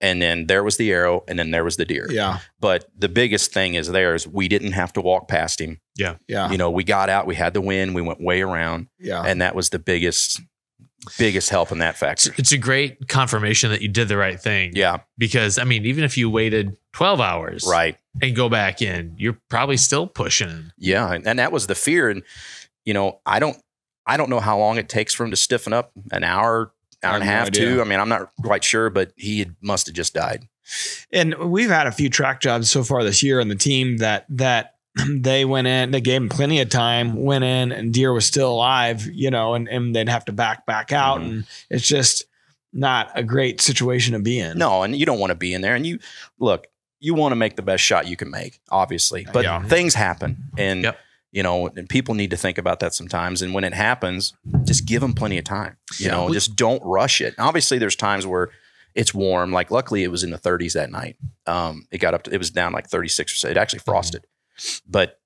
Speaker 5: and then there was the arrow and then there was the deer.
Speaker 3: Yeah,
Speaker 5: but the biggest thing is there is we didn't have to walk past him.
Speaker 3: Yeah.
Speaker 5: yeah, you know we got out we had the wind we went way around
Speaker 3: yeah.
Speaker 5: and that was the biggest biggest help in that factor.
Speaker 2: It's a great confirmation that you did the right thing.
Speaker 5: Yeah,
Speaker 2: Because I mean, even if you waited 12 hours
Speaker 5: right.
Speaker 2: and go back in, you're probably still pushing.
Speaker 5: Yeah, and, and that was the fear. And you know, I don't, I don't know how long it takes for him to stiffen up. An hour, hour and a half,
Speaker 3: no
Speaker 5: two. I mean, I'm not quite sure, but he had, must have just died.
Speaker 3: And we've had a few track jobs so far this year, on the team that that they went in, they gave him plenty of time, went in, and deer was still alive, you know, and, and they'd have to back back out,
Speaker 5: Mhm.
Speaker 3: and it's just not a great situation to be in.
Speaker 5: No, and you don't want to be in there. And you look, you want to make the best shot you can make, obviously, but
Speaker 3: Yeah.
Speaker 5: things happen, and
Speaker 2: Yep.
Speaker 5: you know, and people need to think about that sometimes. And when it happens, just give them plenty of time. You
Speaker 3: Yeah.
Speaker 5: know,
Speaker 2: We-
Speaker 5: just don't rush it. Obviously, there's times where it's warm. Like, luckily, it was in the 30s that night. Um, it got up to it was down like 36 or so. It actually frosted, but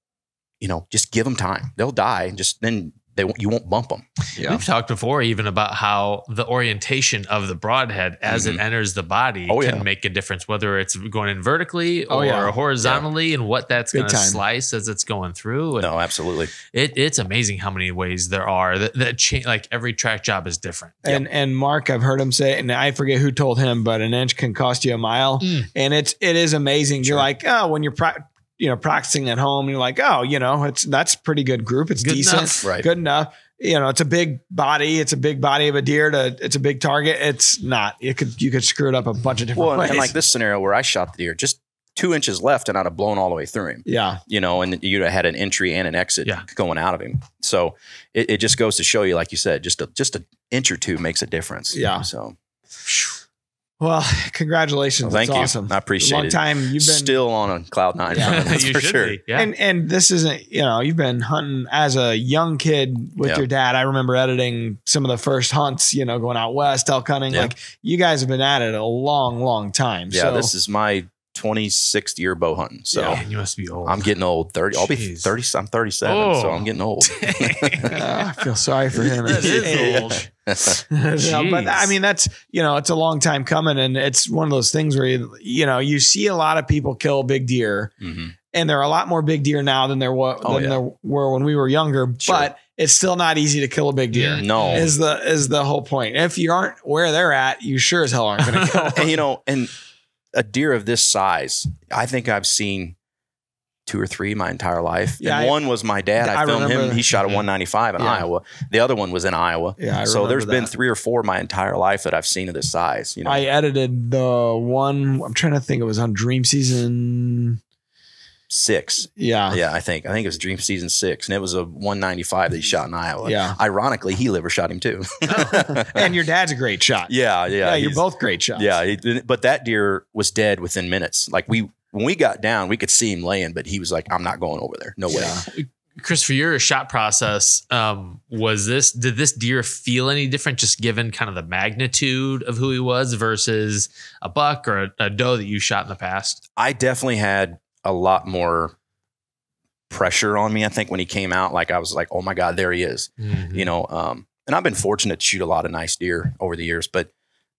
Speaker 5: you know, just give them time. They'll die. And just then they won't, you won't bump them.
Speaker 3: Yeah.
Speaker 2: We've talked before even about how the orientation of the broadhead as it enters the body
Speaker 5: Oh,
Speaker 2: can
Speaker 5: yeah.
Speaker 2: make a difference, whether it's going in vertically
Speaker 3: Oh,
Speaker 2: or
Speaker 3: yeah.
Speaker 2: horizontally and what that's going to slice as it's going through. And
Speaker 5: No, absolutely.
Speaker 2: it, it's amazing how many ways there are that, that change. Like every track job is different.
Speaker 3: And and Mark, I've heard him say, and I forget who told him, but an inch can cost you a mile,
Speaker 2: Mm.
Speaker 3: and it's it is amazing.
Speaker 5: Sure.
Speaker 3: You're like, oh, when you're pra- you know practicing at home, you're like, oh, you know, it's that's pretty good group. It's
Speaker 2: Good
Speaker 3: decent,
Speaker 2: enough.
Speaker 5: Right.
Speaker 3: good enough. You know, it's a big body. It's a big body of a deer. To it's a big target. It's not. It could you could screw it up a bunch of different
Speaker 5: Well,
Speaker 3: ways.
Speaker 5: and like this scenario where I shot the deer, just two inches left, and I'd have blown all the way through him.
Speaker 3: yeah,
Speaker 5: you know, and you'd have had an entry and an exit
Speaker 2: Yeah.
Speaker 5: going out of him. So it, it just goes to show you, like you said, just a just an inch or two makes a difference.
Speaker 3: Yeah.
Speaker 5: So
Speaker 3: well, congratulations.
Speaker 5: well, thank
Speaker 3: That's
Speaker 5: you.
Speaker 3: awesome.
Speaker 5: I appreciate
Speaker 3: Long
Speaker 5: it.
Speaker 3: time you've been
Speaker 5: Still on a cloud nine.
Speaker 3: Yeah.
Speaker 5: that's
Speaker 2: you
Speaker 5: for
Speaker 2: should
Speaker 5: sure.
Speaker 2: be. Yeah.
Speaker 3: And and this isn't you know you've been hunting as a young kid with
Speaker 5: Yeah.
Speaker 3: your dad. I remember editing some of the first hunts. You know, going out west elk hunting.
Speaker 5: Yeah.
Speaker 3: Like you guys have been at it a long, long time.
Speaker 5: Yeah,
Speaker 3: so,
Speaker 5: this is my 26th year bow hunting. So
Speaker 3: Yeah.
Speaker 2: Man, you must be old.
Speaker 5: I'm getting old. 30. I'll be 30. I'm 37. So
Speaker 2: Oh.
Speaker 5: I'm getting old.
Speaker 3: Uh, I feel sorry for him.
Speaker 2: That is old.
Speaker 3: No, but I mean, that's you know, it's a long time coming, and it's one of those things where you, you know you see a lot of people kill big deer,
Speaker 5: Mhm.
Speaker 3: and there are a lot more big deer now than there was
Speaker 5: Oh,
Speaker 3: than
Speaker 5: yeah.
Speaker 3: there were when we were younger.
Speaker 5: Sure.
Speaker 3: But it's still not easy to kill a big deer.
Speaker 5: No.
Speaker 3: is the is the whole point. If you aren't where they're at, you sure as hell aren't going to kill.
Speaker 5: and you know, and a deer of this size, I think I've seen two or three my entire life.
Speaker 3: Yeah,
Speaker 5: and
Speaker 3: I-
Speaker 5: one was my dad. I,
Speaker 3: I
Speaker 5: filmed him.
Speaker 3: that.
Speaker 5: He shot a
Speaker 2: Mhm.
Speaker 5: 195 in
Speaker 3: Yeah.
Speaker 5: Iowa. The other one was in Iowa.
Speaker 3: yeah, I
Speaker 5: so there's
Speaker 3: remember
Speaker 5: been three or four my entire life that I've seen of this size. You know,
Speaker 3: I edited the one. I'm trying to think. It was on Dream Season.
Speaker 5: Six.
Speaker 3: Yeah,
Speaker 5: Yeah, I think I think it was Dream Season six, and it was a 195 that he shot in Iowa.
Speaker 3: Yeah.
Speaker 5: Ironically, he liver shot him too.
Speaker 3: and your dad's a great shot.
Speaker 5: yeah, yeah,
Speaker 3: yeah, you're both great shots.
Speaker 5: Yeah, he, but that deer was dead within minutes. Like we when we got down, we could see him laying, but he was like, "I'm not going over there. No way."
Speaker 3: Yeah.
Speaker 2: Chris, for your shot process, um, was this did this deer feel any different, just given kind of the magnitude of who he was versus a buck or a, a doe that you shot in the past?
Speaker 5: I definitely had a lot more pressure on me. I think when he came out, like I was like, "Oh my god, there he is."
Speaker 2: Mm-hmm.
Speaker 5: You know, um, and I've been fortunate to shoot a lot of nice deer over the years, but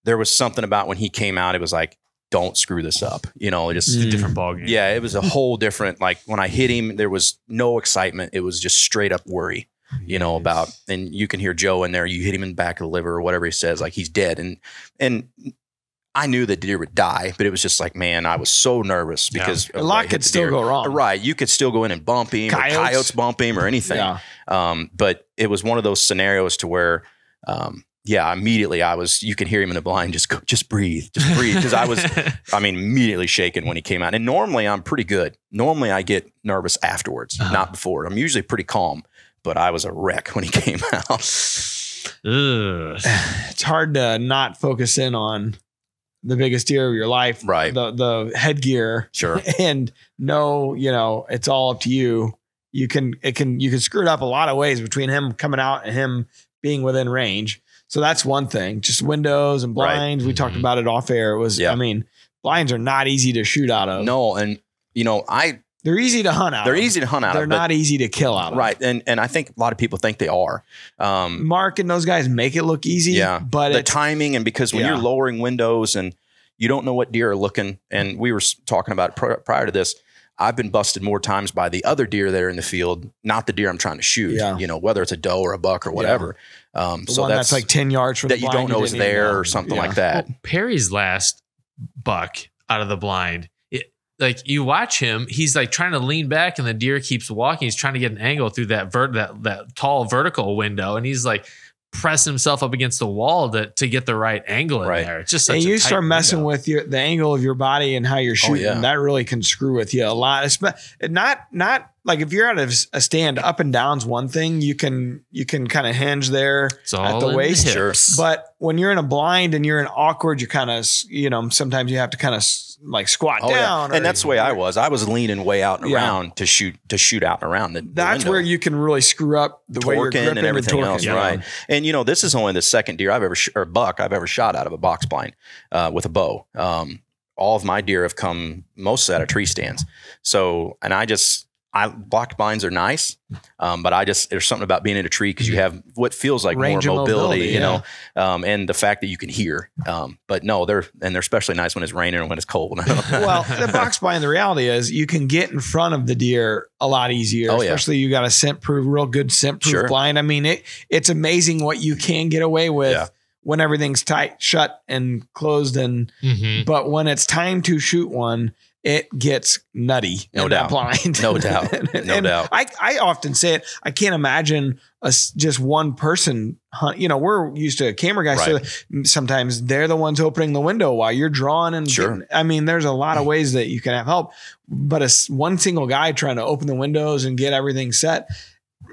Speaker 5: there was something about when he came out, it was like, "Don't screw this up." You know, it just
Speaker 2: It's a
Speaker 3: Mm.
Speaker 2: different ballgame.
Speaker 5: yeah, it was a whole different. Like when I hit him, there was no excitement. It was just straight up worry. You know about, and you can hear Joe in there. You hit him in the back of the liver or whatever he says, like he's dead. And and I knew the deer would die, but it was just like, man, I was so nervous
Speaker 2: Yeah.
Speaker 5: because
Speaker 3: a lot
Speaker 5: what I hit
Speaker 3: could still
Speaker 5: deer.
Speaker 3: go wrong.
Speaker 5: Right, you could still go in and bump him,
Speaker 3: Coyotes.
Speaker 5: or coyotes bump him, or anything.
Speaker 3: Yeah.
Speaker 5: Um, but it was one of those scenarios to where, um, yeah, immediately I was. You could hear him in the blind. Just go, just breathe, just breathe, because I was. I mean, immediately shaken when he came out. And normally I'm pretty good. Normally I get nervous afterwards,
Speaker 2: Uh-huh.
Speaker 5: not before. I'm usually pretty calm, but I was a wreck when he came out.
Speaker 3: It's hard to not focus in on the biggest deer of your life,
Speaker 5: Right.
Speaker 3: The the headgear,
Speaker 5: Sure.
Speaker 3: and no, you know it's all up to you. You can it can you can screw it up a lot of ways between him coming out and him being within range. So that's one thing. Just windows and
Speaker 5: Right.
Speaker 3: blinds. We talked
Speaker 2: Mhm.
Speaker 3: about it off air. It was
Speaker 5: Yeah.
Speaker 3: I mean blinds are not easy to shoot out of.
Speaker 5: No, and you know, I
Speaker 3: they're easy to hunt out.
Speaker 5: they're
Speaker 3: of.
Speaker 5: easy to hunt out
Speaker 3: They're
Speaker 5: of,
Speaker 3: not easy to kill out of.
Speaker 5: right. And and I think a lot of people think they are. Um,
Speaker 3: Mark and those guys make it look easy.
Speaker 5: Yeah,
Speaker 3: but
Speaker 5: the
Speaker 3: it's
Speaker 5: timing and because when
Speaker 3: Yeah.
Speaker 5: you're lowering windows and you don't know what deer are looking, and we were talking about it prior to this. I've been busted more times by the other deer that are in the field, not the deer I'm trying to shoot.
Speaker 3: Yeah.
Speaker 5: You know, whether it's a doe or a buck or whatever. Um,
Speaker 3: The
Speaker 5: so
Speaker 3: one
Speaker 5: that's,
Speaker 3: that's, like 10 yards from
Speaker 5: that
Speaker 3: the
Speaker 5: you don't know is there
Speaker 3: know.
Speaker 5: or something
Speaker 3: Yeah.
Speaker 5: like that.
Speaker 2: Well, Perry's last buck out of the blind. It, like you watch him, he's like trying to lean back, and the deer keeps walking. He's trying to get an angle through that vert that that tall vertical window, and he's like pressing himself up against the wall to to get the right angle in
Speaker 5: Right.
Speaker 2: there. It's just such
Speaker 3: And
Speaker 2: a
Speaker 3: you
Speaker 2: tight
Speaker 3: start messing
Speaker 2: window.
Speaker 3: with your the angle of your body and how you're oh, shooting.
Speaker 5: yeah.
Speaker 3: That really can screw with you a lot. Espe- Not not like if you're out of a stand, up and down's one thing. You can you can kind of hinge there
Speaker 2: It's all
Speaker 3: at the waist.
Speaker 2: hips.
Speaker 5: Sure.
Speaker 3: But when you're in a blind and you're in awkward, you kind of you know sometimes you have to kind of like squat
Speaker 5: Oh, yeah.
Speaker 3: down. or-
Speaker 5: And that's the way I was. I was leaning way out and
Speaker 3: Yeah.
Speaker 5: around to shoot to shoot out and around. The, the
Speaker 3: That's
Speaker 5: window.
Speaker 3: where you can really screw up the way you're
Speaker 5: torquing
Speaker 3: gripping
Speaker 5: and everything
Speaker 3: torquing.
Speaker 5: else,
Speaker 2: Yeah.
Speaker 5: right? And you know, this is only the second deer I've ever sh- or buck I've ever shot out of a box blind uh, with a bow. Um, all of my deer have come mostly out of tree stands. So, and I just I blocked blinds are nice, um, but I just there's something about being in a tree because you have what feels like
Speaker 3: Range
Speaker 5: more mobility,
Speaker 3: mobility,
Speaker 5: you know, um, and the fact that you can hear. Um, but no, they're and they're especially nice when it's raining and when it's cold.
Speaker 3: well, the box blind, the reality is you can get in front of the deer a lot easier.
Speaker 5: Oh, yeah.
Speaker 3: especially you got a scent proof, real good scent proof
Speaker 5: Sure.
Speaker 3: blind. I mean, it it's amazing what you can get away with
Speaker 5: Yeah.
Speaker 3: when everything's tight, shut, and closed. And
Speaker 2: Mhm.
Speaker 3: but when it's time to shoot one, it gets nutty.
Speaker 5: No doubt.
Speaker 3: blind.
Speaker 5: No doubt. No
Speaker 3: And
Speaker 5: doubt.
Speaker 3: I, I often say it. I can't imagine us just one person hunt. You know, we're used to camera guys.
Speaker 5: Right.
Speaker 3: So sometimes they're the ones opening the window while you're drawing. And
Speaker 5: Sure.
Speaker 3: getting- I mean, there's a lot of ways that you can have help, but a s- one single guy trying to open the windows and get everything set,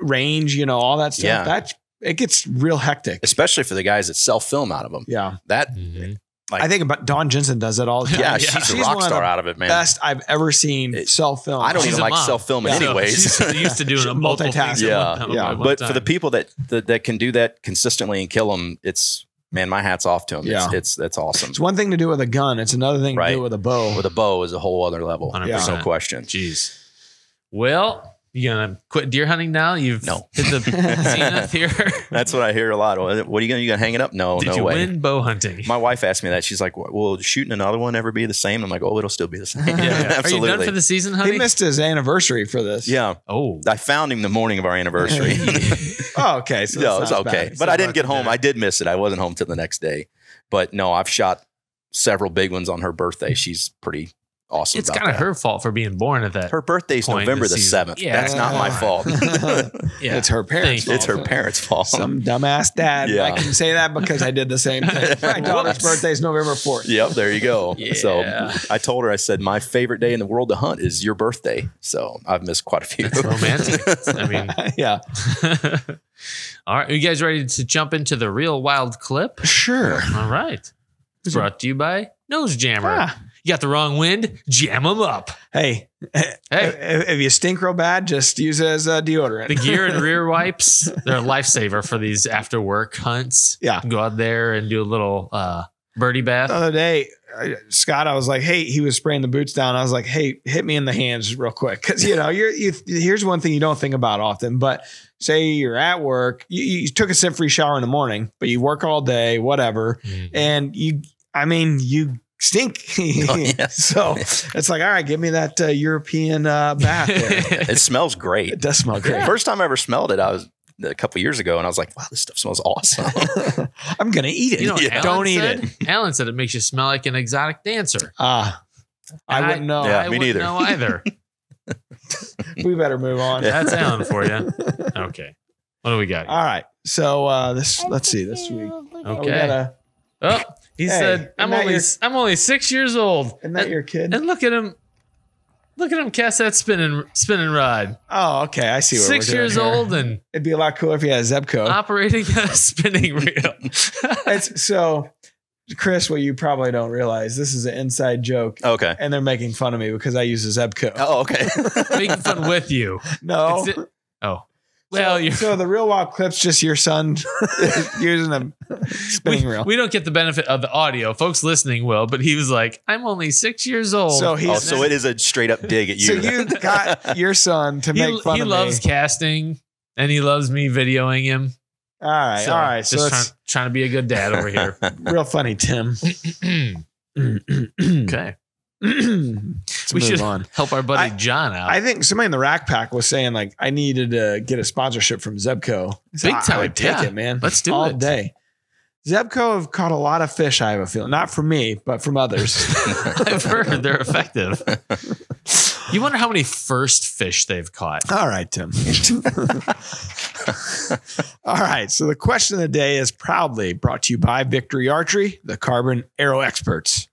Speaker 3: range, you know, all that stuff.
Speaker 5: Yeah.
Speaker 3: That it gets real hectic.
Speaker 5: especially for the guys that self film out of them.
Speaker 3: Yeah,
Speaker 5: That
Speaker 2: Mhm.
Speaker 5: Like-
Speaker 3: I think about Dawn Jensen does it all the time.
Speaker 5: yeah,
Speaker 2: Yeah.
Speaker 5: she's a
Speaker 3: She's
Speaker 5: rock
Speaker 3: one of
Speaker 5: star
Speaker 3: the
Speaker 5: out of it, man.
Speaker 3: Best I've ever seen self film.
Speaker 5: I don't
Speaker 2: She's
Speaker 5: even like self filming
Speaker 2: So
Speaker 5: anyways.
Speaker 2: she's used to doing multiple things. at
Speaker 3: Multitasking.
Speaker 2: one
Speaker 3: Yeah.
Speaker 2: at one
Speaker 5: but for the people that, that that can do that consistently and kill them, it's man, my hat's off to them.
Speaker 3: Yeah.
Speaker 5: It's, it's that's awesome.
Speaker 3: It's one thing to do with a gun. It's another thing to do with a bow.
Speaker 5: With a bow is a whole other level.
Speaker 2: 100%.
Speaker 5: No question.
Speaker 2: Jeez. Well, you gonna quit deer hunting now? You've
Speaker 5: No.
Speaker 2: hit the zenith here.
Speaker 5: That's what I hear a lot. What are you gonna you gonna hang it up? No, no.
Speaker 2: Did
Speaker 5: no
Speaker 2: you
Speaker 5: way.
Speaker 2: win bow hunting?
Speaker 5: My wife asked me that. She's like, "Will shooting another one ever be the same?" I'm like, "Oh, it'll still be the same."
Speaker 2: yeah, yeah. Are you done for the season, honey?
Speaker 3: he missed his anniversary for this.
Speaker 5: yeah,
Speaker 2: oh,
Speaker 5: I found him the morning of our anniversary.
Speaker 3: Oh, okay. So
Speaker 5: no,
Speaker 3: that's
Speaker 5: it's
Speaker 3: not
Speaker 5: okay.
Speaker 3: bad.
Speaker 5: But I didn't get home.
Speaker 2: dinner.
Speaker 5: I did miss it. I wasn't home till the next day. But no, I've shot several big ones on her birthday. She's pretty awesome.
Speaker 2: it's kind of her fault for being born at that.
Speaker 5: Her birthday's
Speaker 2: point
Speaker 5: November
Speaker 2: the
Speaker 5: the seventh.
Speaker 2: Yeah.
Speaker 5: That's not my fault.
Speaker 2: yeah.
Speaker 3: It's her parents'
Speaker 2: Thank
Speaker 5: it's her parents' fault.
Speaker 3: Some dumbass dad.
Speaker 5: Yeah.
Speaker 3: I can say that because I did the same thing. My daughter's
Speaker 2: Whoops.
Speaker 3: birthday is November 4th.
Speaker 5: Yep, there you go.
Speaker 2: Yeah.
Speaker 5: So I told her, I said, my favorite day in the world to hunt is your birthday. So I've missed quite a few.
Speaker 2: It's romantic. I mean,
Speaker 3: yeah.
Speaker 2: all right. Are you guys ready to jump into the real wild clip?
Speaker 3: Sure.
Speaker 2: All right. Brought to you by Nose Jammer.
Speaker 3: Ah.
Speaker 2: You got the wrong wind? Jam them up.
Speaker 3: Hey,
Speaker 2: Hey.
Speaker 3: if, if you stink real bad, just use it as a deodorant.
Speaker 2: The gear and rear wipes, they're a lifesaver for these after work hunts.
Speaker 3: Yeah.
Speaker 2: Go out there and do a little uh, birdie bath.
Speaker 3: the other day, uh, Scott, I was like, "Hey," he was spraying the boots down. I was like, "Hey, hit me in the hands real quick," because you know, you're you. Here's one thing you don't think about often, but say you're at work, you, you took a scent free shower in the morning, but you work all day, whatever,
Speaker 2: Mhm.
Speaker 3: and you, I mean, you stink.
Speaker 5: Oh, yeah.
Speaker 3: so it's like, all right, give me that uh, European uh, bath. There.
Speaker 5: it smells great.
Speaker 3: it does smell great.
Speaker 5: First time I ever smelled it, I was a couple years ago, and I was like, "Wow, this stuff smells awesome."
Speaker 3: I'm gonna eat it.
Speaker 2: You know,
Speaker 5: Yeah.
Speaker 3: Don't eat
Speaker 2: said?
Speaker 3: it.
Speaker 2: Alan said it makes you smell like an exotic dancer.
Speaker 3: Ah, I
Speaker 2: And
Speaker 3: wouldn't know.
Speaker 5: Yeah,
Speaker 2: I
Speaker 5: me
Speaker 2: wouldn't
Speaker 5: neither.
Speaker 2: know either.
Speaker 3: We better move on.
Speaker 5: Yeah.
Speaker 2: That's Alan for you. Okay. What do we got?
Speaker 3: All right. So uh, this, let's see, this week. Oh, we
Speaker 2: Okay.
Speaker 3: gotta-
Speaker 2: Oh, he
Speaker 3: Hey,
Speaker 2: said, "I'm only
Speaker 3: your-
Speaker 2: I'm only six years old."
Speaker 3: Isn't that
Speaker 2: and,
Speaker 3: your kid?
Speaker 2: and look at him, look at him cast that spinning spinning rod.
Speaker 3: Oh, okay. I see. What
Speaker 2: Six
Speaker 3: we're doing
Speaker 2: years
Speaker 3: here.
Speaker 2: old and
Speaker 3: It'd be a lot cooler if you had a Zebco.
Speaker 2: operating a spinning reel.
Speaker 3: It's so, Chris. What you probably don't realize, this is an inside joke,
Speaker 5: okay.
Speaker 3: and they're making fun of me because I use a Zebco.
Speaker 5: Oh, okay.
Speaker 2: Making fun with you.
Speaker 3: no.
Speaker 2: It's- oh, well,
Speaker 3: so,
Speaker 2: you're.
Speaker 3: so the real wild clips just your son using a spinning
Speaker 2: we,
Speaker 3: reel.
Speaker 2: we don't get the benefit of the audio. Folks listening will, but he was like, I'm only six years old.
Speaker 3: So he's
Speaker 5: oh, so it is a straight up dig at you.
Speaker 3: so
Speaker 5: you.
Speaker 3: you got your son to
Speaker 2: he,
Speaker 3: make fun
Speaker 2: he
Speaker 3: of
Speaker 2: loves
Speaker 3: me.
Speaker 2: casting and he loves me videoing him.
Speaker 3: All right,
Speaker 2: So,
Speaker 3: all right.
Speaker 2: Just
Speaker 3: it's
Speaker 2: trying, trying to be a good dad over here.
Speaker 3: real funny, Tim.
Speaker 2: okay. we should
Speaker 3: on.
Speaker 2: help our buddy
Speaker 3: I-
Speaker 2: John out.
Speaker 3: I think somebody in the rack pack was saying like I needed to get a sponsorship from Zebco. So
Speaker 2: Big
Speaker 3: I-
Speaker 2: time,
Speaker 3: I take
Speaker 2: yeah.
Speaker 3: it, man.
Speaker 2: Let's do
Speaker 3: all
Speaker 2: it.
Speaker 3: day. Zebco have caught a lot of fish. I have a feeling, not from me, but from others.
Speaker 2: I've heard they're effective. You wonder how many first fish they've caught.
Speaker 3: All right, Tim. All right. So the question of the day is proudly brought to you by Victory Archery, the carbon arrow experts.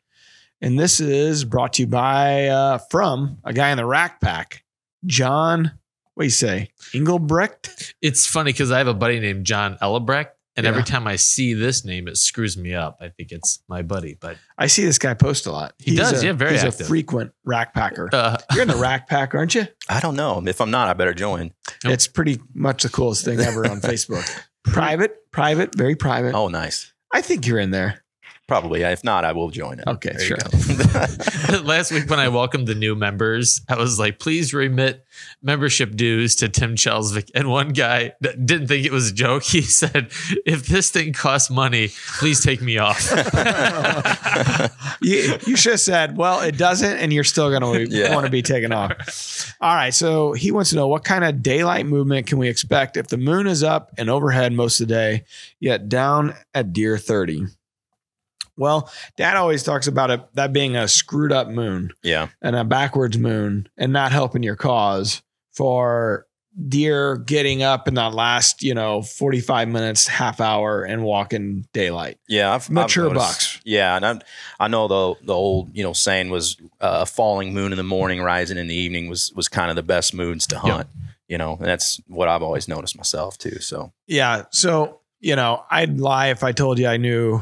Speaker 3: And this is brought to you by uh, from a guy in the rack pack, John. What do you say? Engelbrecht?
Speaker 2: It's funny because I have a buddy named John Ellebrecht, and
Speaker 3: Yeah.
Speaker 2: every time I see this name, it screws me up. I think it's my buddy, but
Speaker 3: I see this guy post a lot.
Speaker 2: He does,
Speaker 3: a,
Speaker 2: yeah, very
Speaker 3: He's
Speaker 2: active.
Speaker 3: a frequent rack packer.
Speaker 2: uh,
Speaker 3: You're in the rack pack, aren't you?
Speaker 5: I don't know. If I'm not, I better join.
Speaker 2: Nope.
Speaker 3: It's pretty much the coolest thing ever on Facebook. Private, private, very private.
Speaker 5: Oh, nice.
Speaker 3: I think you're in there.
Speaker 5: Probably. If not, I will join it.
Speaker 3: Okay,
Speaker 5: There you
Speaker 3: sure.
Speaker 5: go.
Speaker 2: last week when I welcomed the new members, I was like, please remit membership dues to Tim Chelsvik. And one guy that didn't think it was a joke. He said, if this thing costs money, please take me off.
Speaker 3: you, you should have said, well, it doesn't, and you're still going to
Speaker 5: Yeah.
Speaker 3: want to be taken off. All right. So he wants to know what kind of daylight movement can we expect if the moon is up and overhead most of the day, yet down at deer 30? Well, dad always talks about it that being a screwed up moon
Speaker 5: yeah.
Speaker 3: and a backwards moon and not helping your cause for deer getting up in that last, you know, 45 minutes, half hour and walking daylight.
Speaker 5: Yeah. I've, I've
Speaker 3: Mature bucks.
Speaker 5: Yeah. And I, I know the, the old, you know, saying was uh, falling moon in the morning, rising in the evening was, was kind of the best moons to hunt, you know, and that's what I've always noticed myself too. So
Speaker 3: Yeah. So, you know, I'd lie if I told you I knew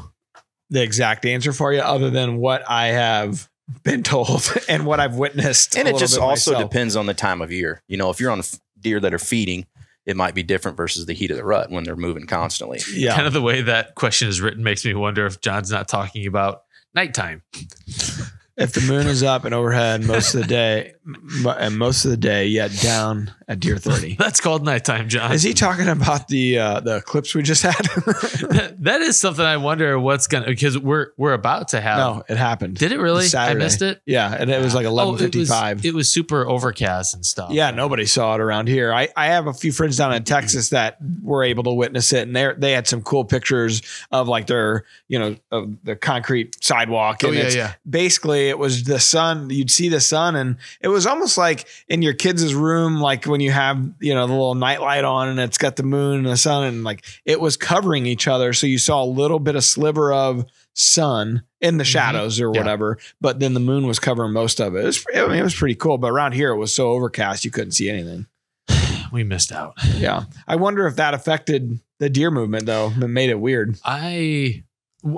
Speaker 3: the exact answer for you other than what I have been told and what I've witnessed.
Speaker 5: and
Speaker 3: a
Speaker 5: it just
Speaker 3: bit
Speaker 5: also
Speaker 3: myself.
Speaker 5: depends on the time of year. You know, if you're on deer that are feeding, it might be different versus the heat of the rut when they're moving constantly.
Speaker 3: Yeah.
Speaker 2: kind of the way that question is written makes me wonder if John's not talking about nighttime.
Speaker 3: if the moon is up and overhead most of the day m- and most of the day, yet down at deer 30.
Speaker 2: That's called nighttime, John.
Speaker 3: Is he talking about the uh, the clips we just had?
Speaker 2: that, that is something I wonder what's gonna because we're we're about to have.
Speaker 3: no, it happened.
Speaker 2: Did it really?
Speaker 3: Saturday.
Speaker 2: I missed it.
Speaker 3: Yeah, and it was like
Speaker 2: Oh,
Speaker 3: eleven
Speaker 2: it was- It was super overcast and stuff.
Speaker 3: Yeah, nobody saw it around here. I, I have a few friends down in Texas that were able to witness it, and they they had some cool pictures of like their you know of the concrete sidewalk.
Speaker 2: Oh
Speaker 3: And
Speaker 2: yeah,
Speaker 3: it's-
Speaker 2: yeah.
Speaker 3: basically it was the sun. You'd see the sun, and it was almost like in your kids' room, like when you have you know the little nightlight on, and it's got the moon and the sun, and like it was covering each other, so you saw a little bit of sliver of sun in the
Speaker 2: Mhm.
Speaker 3: shadows or
Speaker 2: Yeah.
Speaker 3: whatever, but then the moon was covering most of it. It was, I mean, it was pretty cool, but around here it was so overcast you couldn't see anything.
Speaker 2: We missed out.
Speaker 3: Yeah, I wonder if that affected the deer movement though. It made it weird.
Speaker 2: I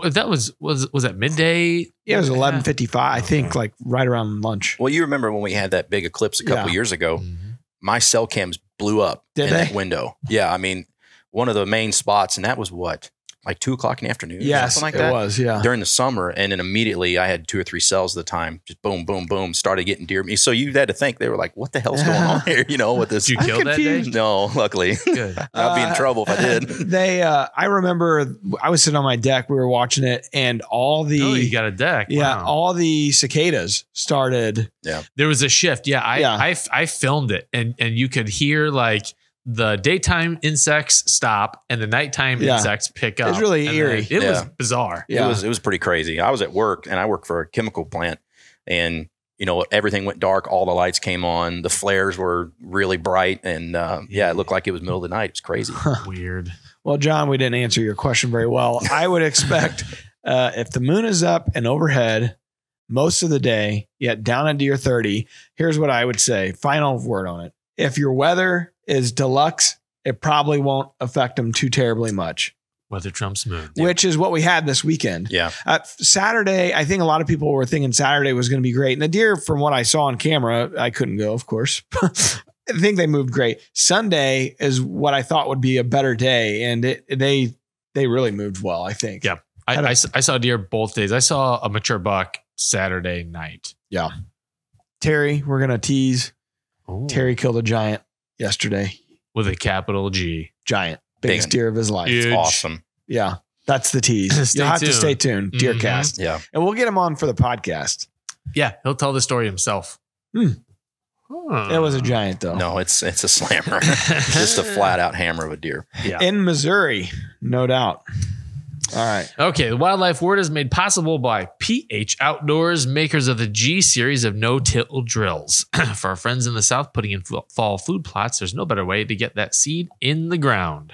Speaker 2: that was was was that midday?
Speaker 3: Yeah, it was eleven fifty five. I think like right around lunch.
Speaker 5: Well, you remember when we had that big eclipse a couple
Speaker 3: Yeah.
Speaker 5: years ago?
Speaker 2: Mhm.
Speaker 5: My cell cams blew up
Speaker 3: Did
Speaker 5: in
Speaker 3: they?
Speaker 5: that window. Yeah, I mean, one of the main spots, and that was what, like two o'clock in the afternoon, or
Speaker 3: Yes,
Speaker 5: something like
Speaker 3: it
Speaker 5: that.
Speaker 3: was. Yeah.
Speaker 5: during the summer, and then immediately I had two or three cells at the time. Just boom, boom, boom. Started getting deer meat. So you had to think they were like, "What the hell's going on here?" You know, with this.
Speaker 2: Did you
Speaker 3: I'm
Speaker 2: kill that day?
Speaker 5: No, luckily,
Speaker 2: Good.
Speaker 5: I'd be in
Speaker 3: Uh,
Speaker 5: trouble if I did.
Speaker 3: They, uh, I remember I was sitting on my deck. We were watching it, and all the
Speaker 2: oh, you got a deck.
Speaker 3: yeah,
Speaker 2: Wow.
Speaker 3: all the cicadas started.
Speaker 2: Yeah, there was a shift. Yeah, I,
Speaker 3: Yeah.
Speaker 2: I I filmed it, and and you could hear like the daytime insects stop and the nighttime
Speaker 3: Yeah.
Speaker 2: insects pick up.
Speaker 3: It's really eerie.
Speaker 2: then It was bizarre.
Speaker 3: Yeah.
Speaker 5: It was it was pretty crazy. I was at work and I work for a chemical plant, and you know everything went dark. All the lights came on. The flares were really bright, and uh, yeah, it looked like it was middle of the night. It was crazy.
Speaker 2: Weird.
Speaker 3: Well, John, we didn't answer your question very well. I would expect uh, if the moon is up and overhead most of the day, yet down at deer 30, here's what I would say. Final word on it. If your weather is deluxe, it probably won't affect them too terribly much,
Speaker 2: Weather trumps moon.
Speaker 3: which is what we had this weekend.
Speaker 5: Yeah,
Speaker 3: Uh, Saturday, I think a lot of people were thinking Saturday was going to be great. And the deer, from what I saw on camera, I couldn't go, of course. I think they moved great. Sunday is what I thought would be a better day, and it, they they really moved well. I think.
Speaker 2: Yeah. I,
Speaker 3: Had a-
Speaker 2: I s- I saw deer both days. I saw a mature buck Saturday night.
Speaker 3: Yeah, Terry, we're gonna tease.
Speaker 2: Ooh.
Speaker 3: Terry killed a giant yesterday.
Speaker 2: with a capital G.
Speaker 3: Giant, biggest
Speaker 5: Big.
Speaker 3: deer of his life.
Speaker 2: Huge.
Speaker 5: it's awesome.
Speaker 3: Yeah, that's the tease.
Speaker 2: Stay
Speaker 3: You'll have to stay tuned.
Speaker 2: Mhm.
Speaker 3: Deercast,
Speaker 5: Yeah,
Speaker 3: and we'll get him on for the podcast.
Speaker 2: Yeah, he'll tell the story himself. Huh.
Speaker 3: It was a giant though.
Speaker 5: No, it's it's a slammer. Just a flat out hammer of a deer.
Speaker 2: Yeah.
Speaker 3: In Missouri, no doubt. All right.
Speaker 2: Okay, the Wildlife Word is made possible by PH Outdoors, makers of the G series of no-till drills. For our friends in the South putting in fall food plots, there's no better way to get that seed in the ground.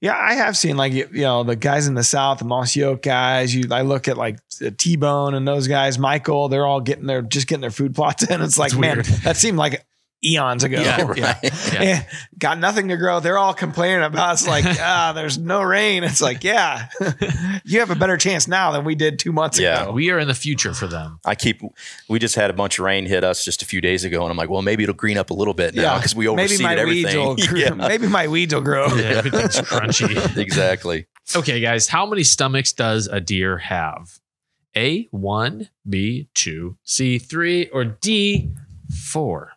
Speaker 3: Yeah, I have seen like you know the guys in the South, the Mossy Oak guys. You, I look at like T Bone and those guys, Michael. They're all getting their just getting their food plots in. It's like, man, that seemed like eons ago.
Speaker 2: Yeah,
Speaker 5: right.
Speaker 2: Yeah.
Speaker 3: Eh, got nothing to grow. They're all complaining about. It's like, ah, there's no rain. It's like, yeah, you have a better chance now than we did two months
Speaker 5: Yeah.
Speaker 3: ago.
Speaker 2: We are in the future for them.
Speaker 5: I keep. We just had a bunch of rain hit us just a few days ago, and I'm like, well, maybe it'll green up a little bit now because we
Speaker 3: maybe my
Speaker 5: overseeded
Speaker 3: weeds will,
Speaker 5: everything.
Speaker 3: grow- maybe my weeds will grow.
Speaker 2: Yeah, everything's crunchy.
Speaker 5: exactly.
Speaker 2: Okay, guys, how many stomachs does a deer have? A, one, B, two, C, three, or D, four?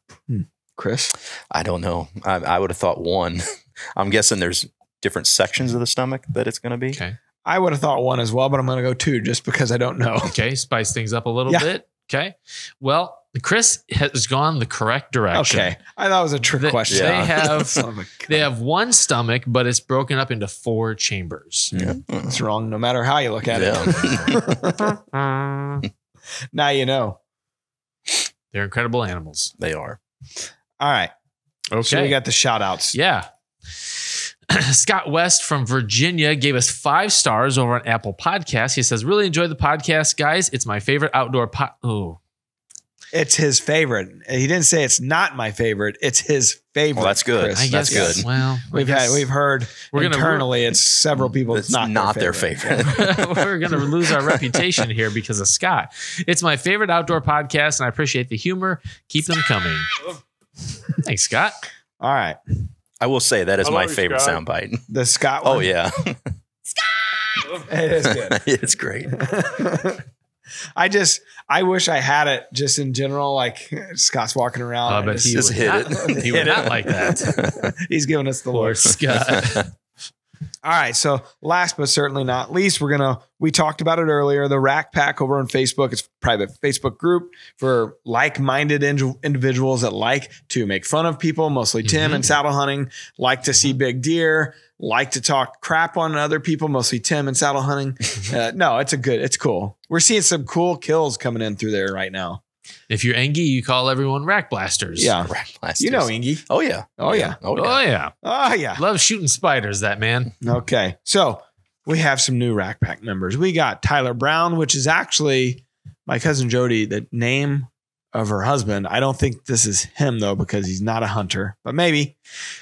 Speaker 3: Chris,
Speaker 5: I don't know. I, I would have thought one. I'm guessing there's different sections of the stomach that it's going to be.
Speaker 2: Okay.
Speaker 3: I would have thought one as well, but I'm going to go two just because I don't know.
Speaker 2: Okay, spice things up a little
Speaker 3: Yeah.
Speaker 2: bit. Okay. Well, Chris has gone the correct direction.
Speaker 3: Okay, I thought it was a trick
Speaker 2: They,
Speaker 3: question.
Speaker 2: they
Speaker 5: Yeah.
Speaker 2: have
Speaker 3: Son of a
Speaker 2: they have one stomach, but it's broken up into four chambers.
Speaker 5: Yeah.
Speaker 3: It's wrong no matter how you look at
Speaker 5: Yeah.
Speaker 3: it. now you know.
Speaker 2: They're incredible animals.
Speaker 5: they are.
Speaker 3: All right.
Speaker 2: Okay.
Speaker 3: So we got the shout outs.
Speaker 2: Yeah. Scott West from Virginia gave us five stars over on Apple Podcasts. He says, Really enjoy the podcast, guys. It's my favorite outdoor pod. Oh,
Speaker 3: It's his favorite. He didn't say it's not my favorite. It's his favorite.
Speaker 5: Well, that's good.
Speaker 3: Chris.
Speaker 2: I
Speaker 5: That's
Speaker 2: guess.
Speaker 5: good.
Speaker 2: Well,
Speaker 3: We've had we've heard
Speaker 2: We're gonna-
Speaker 3: internally it's several people.
Speaker 5: It's
Speaker 3: It's not,
Speaker 5: not
Speaker 3: their
Speaker 5: their
Speaker 3: favorite.
Speaker 5: favorite.
Speaker 2: we're going to lose our reputation here because of Scott. It's my favorite outdoor podcast, and I appreciate the humor. Keep them coming. Thanks, Scott.
Speaker 3: All right.
Speaker 5: I will say that is
Speaker 4: I
Speaker 5: my favorite
Speaker 4: Scott.
Speaker 5: soundbite.
Speaker 3: The Scott.
Speaker 5: Oh
Speaker 3: one.
Speaker 5: yeah, Scott!
Speaker 3: it is good.
Speaker 5: it's great.
Speaker 3: I just I wish I had it just in general. Like Scott's walking around.
Speaker 2: Uh,
Speaker 3: and
Speaker 2: but
Speaker 3: just-
Speaker 2: he
Speaker 5: just
Speaker 2: would
Speaker 5: hit
Speaker 2: not,
Speaker 5: it.
Speaker 2: He would not like that.
Speaker 3: he's giving us the
Speaker 2: Poor
Speaker 3: Lord.
Speaker 2: Scott.
Speaker 3: All right. So last but certainly not least, we're gonna we talked about it earlier. The Rack Pack over on Facebook. It's a private Facebook group for like-minded indi- individuals that like to make fun of people, mostly Tim
Speaker 2: Mhm.
Speaker 3: and saddle hunting, like to see big deer, like to talk crap on other people, mostly Tim and saddle hunting. Uh, no, it's a good, it's cool. We're seeing some cool kills coming in through there right now.
Speaker 2: If you're Engie, you call everyone rack blasters.
Speaker 3: Yeah.
Speaker 5: Rack blasters.
Speaker 3: You know, Ingy.
Speaker 5: Oh yeah.
Speaker 3: Oh yeah.
Speaker 5: Oh
Speaker 2: Oh,
Speaker 5: yeah.
Speaker 2: yeah.
Speaker 3: Oh yeah.
Speaker 2: Love shooting spiders, that man.
Speaker 3: Okay. So we have some new Rack Pack members. We got Tyler Brown, which is actually my cousin Jody, the name of her husband. I don't think this is him though, because he's not a hunter, but maybe.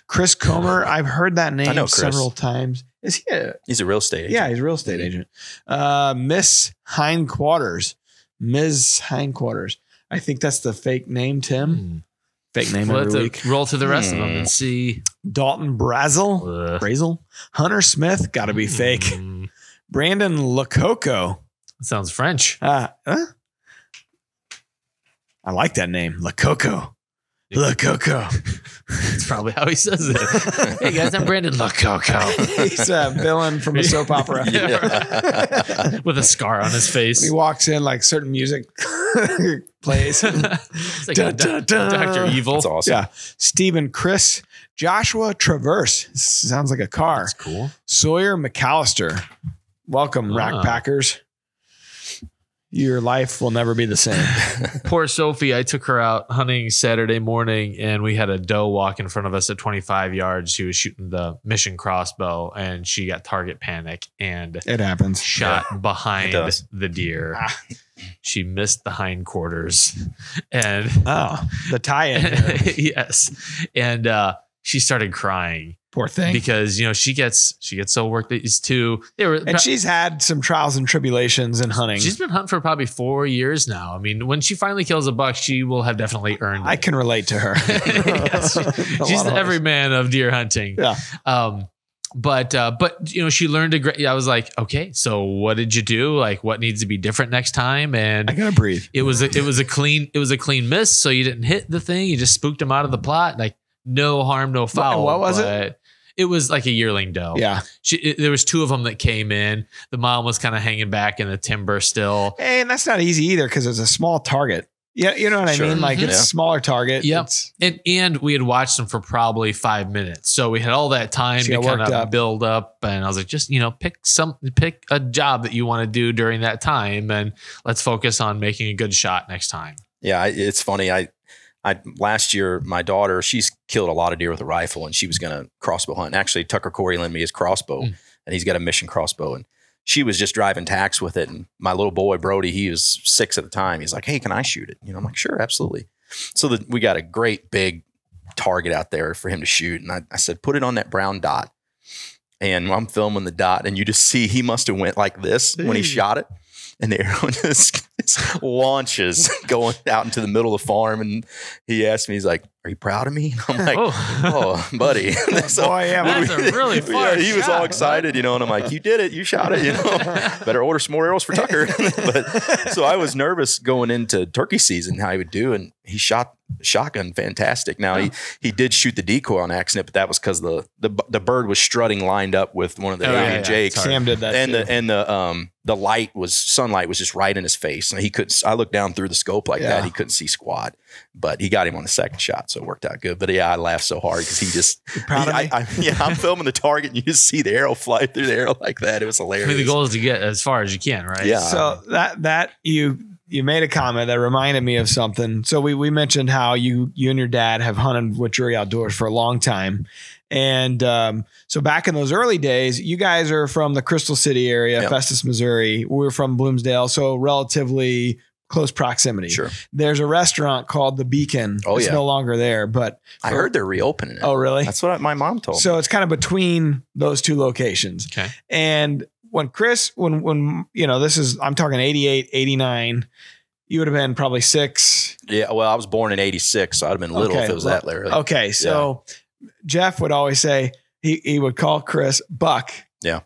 Speaker 3: Chris Comer, I've heard that name
Speaker 5: know
Speaker 3: several times. Is he a
Speaker 5: He's a real estate agent.
Speaker 3: yeah, he's a real estate agent. Uh Miss Hindquarters. Ms. Hindquarters. I think that's the fake name, Tim.
Speaker 2: Hmm.
Speaker 3: Fake name
Speaker 2: We'll have
Speaker 3: every
Speaker 2: to
Speaker 3: week.
Speaker 2: roll through the rest of them and see.
Speaker 3: Dalton Brazel.
Speaker 2: Uh,
Speaker 3: Brazel. Hunter Smith, gotta be fake.
Speaker 2: hmm.
Speaker 3: Brandon Lococo.
Speaker 2: Sounds French.
Speaker 3: Uh, huh? I like that name, Lococo. Lococo.
Speaker 2: That's probably how he says it. hey guys, I'm Brandon Lococo.
Speaker 3: He's a villain from a soap opera.
Speaker 5: Yeah.
Speaker 2: With a scar on his face.
Speaker 3: he walks in like certain music plays.
Speaker 2: it's like
Speaker 3: Dun,
Speaker 2: a
Speaker 3: dun, dun.
Speaker 2: Dr. Evil.
Speaker 5: That's awesome.
Speaker 3: Yeah. Stephen Chris, Joshua Traverse. Sounds like a car.
Speaker 2: That's cool.
Speaker 3: Sawyer McAllister. Welcome, Rack
Speaker 2: Ah.
Speaker 3: Packers. Your life will never be the same.
Speaker 2: Poor Sophie, I took her out hunting Saturday morning and we had a doe walk in front of us at 25 yards. She was shooting the mission crossbow and she got target panic and
Speaker 3: It happens.
Speaker 2: shot behind the deer.
Speaker 3: Ah.
Speaker 2: She missed the hindquarters. And
Speaker 3: Oh, the tie-in.
Speaker 2: yes. And uh, she started crying
Speaker 3: Poor thing.
Speaker 2: because you know she gets she gets so worked at these two. They were
Speaker 3: And she's had some trials and tribulations in hunting.
Speaker 2: she's been hunting for probably four years now. I mean, when she finally kills a buck, she will have definitely earned.
Speaker 3: I
Speaker 2: it.
Speaker 3: can relate to her.
Speaker 2: Yes,
Speaker 3: A
Speaker 2: She's the
Speaker 3: of
Speaker 2: every man of deer hunting.
Speaker 3: Yeah.
Speaker 2: Um, but uh, but you know she learned a great. I was like, okay, so what did you do? Like, what needs to be different next time? And
Speaker 3: I gotta breathe.
Speaker 2: it was a, it was a clean it was a clean miss. So you didn't hit the thing. You just spooked him out of the plot. Like no harm, no foul.
Speaker 3: what was it?
Speaker 2: it? It was like a yearling doe.
Speaker 3: Yeah.
Speaker 2: She, it, there was two of them that came in. The mom was kind of hanging back in the timber still.
Speaker 3: And that's not easy either because it's a small target. Yeah, you know what I
Speaker 5: Sure.
Speaker 3: mean. Like it's
Speaker 5: Yeah.
Speaker 3: a smaller target.
Speaker 2: Yep.
Speaker 3: It's-
Speaker 2: And and we had watched them for probably five minutes, so we had all that time
Speaker 3: So
Speaker 2: to kind of
Speaker 3: up.
Speaker 2: build up. And I was like, just you know, pick some, pick a job that you want to do during that time, and let's focus on making a good shot next time.
Speaker 5: Yeah, it's funny. I, I last year my daughter she's killed a lot of deer with a rifle, and she was going to crossbow hunt. Actually, Tucker Corey lent me his crossbow,
Speaker 2: Mm.
Speaker 5: and he's got a mission crossbow, and she was just driving tax with it. And my little boy Brody, he was six at the time. He's like, "Hey, can I shoot it?" You know, I'm like, "Sure, absolutely." So the, we got a great big target out there for him to shoot, and I, I said, "Put it on that brown dot." And I'm filming the dot, and you just see he must have went like this when he shot it, and the arrow just launches going out into the middle of the farm. And he asked me, he's like, "Are you proud of me?" And I'm like,
Speaker 2: oh,
Speaker 5: "Oh, buddy." so,
Speaker 3: Boy, yeah,
Speaker 2: That's a really
Speaker 5: yeah,
Speaker 2: far
Speaker 5: he was all excited, you know, and I'm like, "You did it, you shot it, you know." Better order some more arrows for Tucker. but so I was nervous going into turkey season how he would do, and he shot shotgun fantastic. Now he he did shoot the decoy on accident, but that was because the, the the bird was strutting lined up with one of the
Speaker 2: Oh, yeah,
Speaker 5: alien
Speaker 2: yeah,
Speaker 5: jakes.
Speaker 3: Sam did that.
Speaker 5: and
Speaker 3: too.
Speaker 5: the and the um the light was sunlight was just right in his face, and he couldn't. I looked down through the scope like
Speaker 3: Yeah.
Speaker 5: that, he couldn't see squat, but he got him on the second shot, so it worked out good. But yeah, I laughed so hard because he just
Speaker 3: You proud of
Speaker 5: I,
Speaker 3: me?
Speaker 5: I, yeah, I'm filming the target, and you just see the arrow fly through the arrow like that. It was
Speaker 2: I
Speaker 5: hilarious.
Speaker 2: mean, the goal is to get as far as you can, right?
Speaker 5: Yeah.
Speaker 3: so that that you you made a comment that reminded me of something. So we we mentioned how you you and your dad have hunted with Drury Outdoors for a long time. And um, so back in those early days, you guys are from the Crystal City area,
Speaker 5: Yep.
Speaker 3: Festus, Missouri. We're from Bloomsdale, so relatively close proximity.
Speaker 5: Sure.
Speaker 3: There's a restaurant called the Beacon.
Speaker 5: Oh,
Speaker 3: it's
Speaker 5: yeah.
Speaker 3: no longer there, but
Speaker 5: I heard they're reopening it.
Speaker 3: oh really?
Speaker 5: That's what my mom told me.
Speaker 3: So it's kind of between those two locations.
Speaker 2: Okay.
Speaker 3: And when Chris, when, when, you know, this is, I'm talking 88, 89, you would have been probably six.
Speaker 5: Yeah, well, I was born in '86, so I'd have been little
Speaker 3: Okay,
Speaker 5: if it was
Speaker 3: well,
Speaker 5: that early.
Speaker 3: Okay. So Jeff would always say, he, he would call Chris Buck.
Speaker 5: Yeah.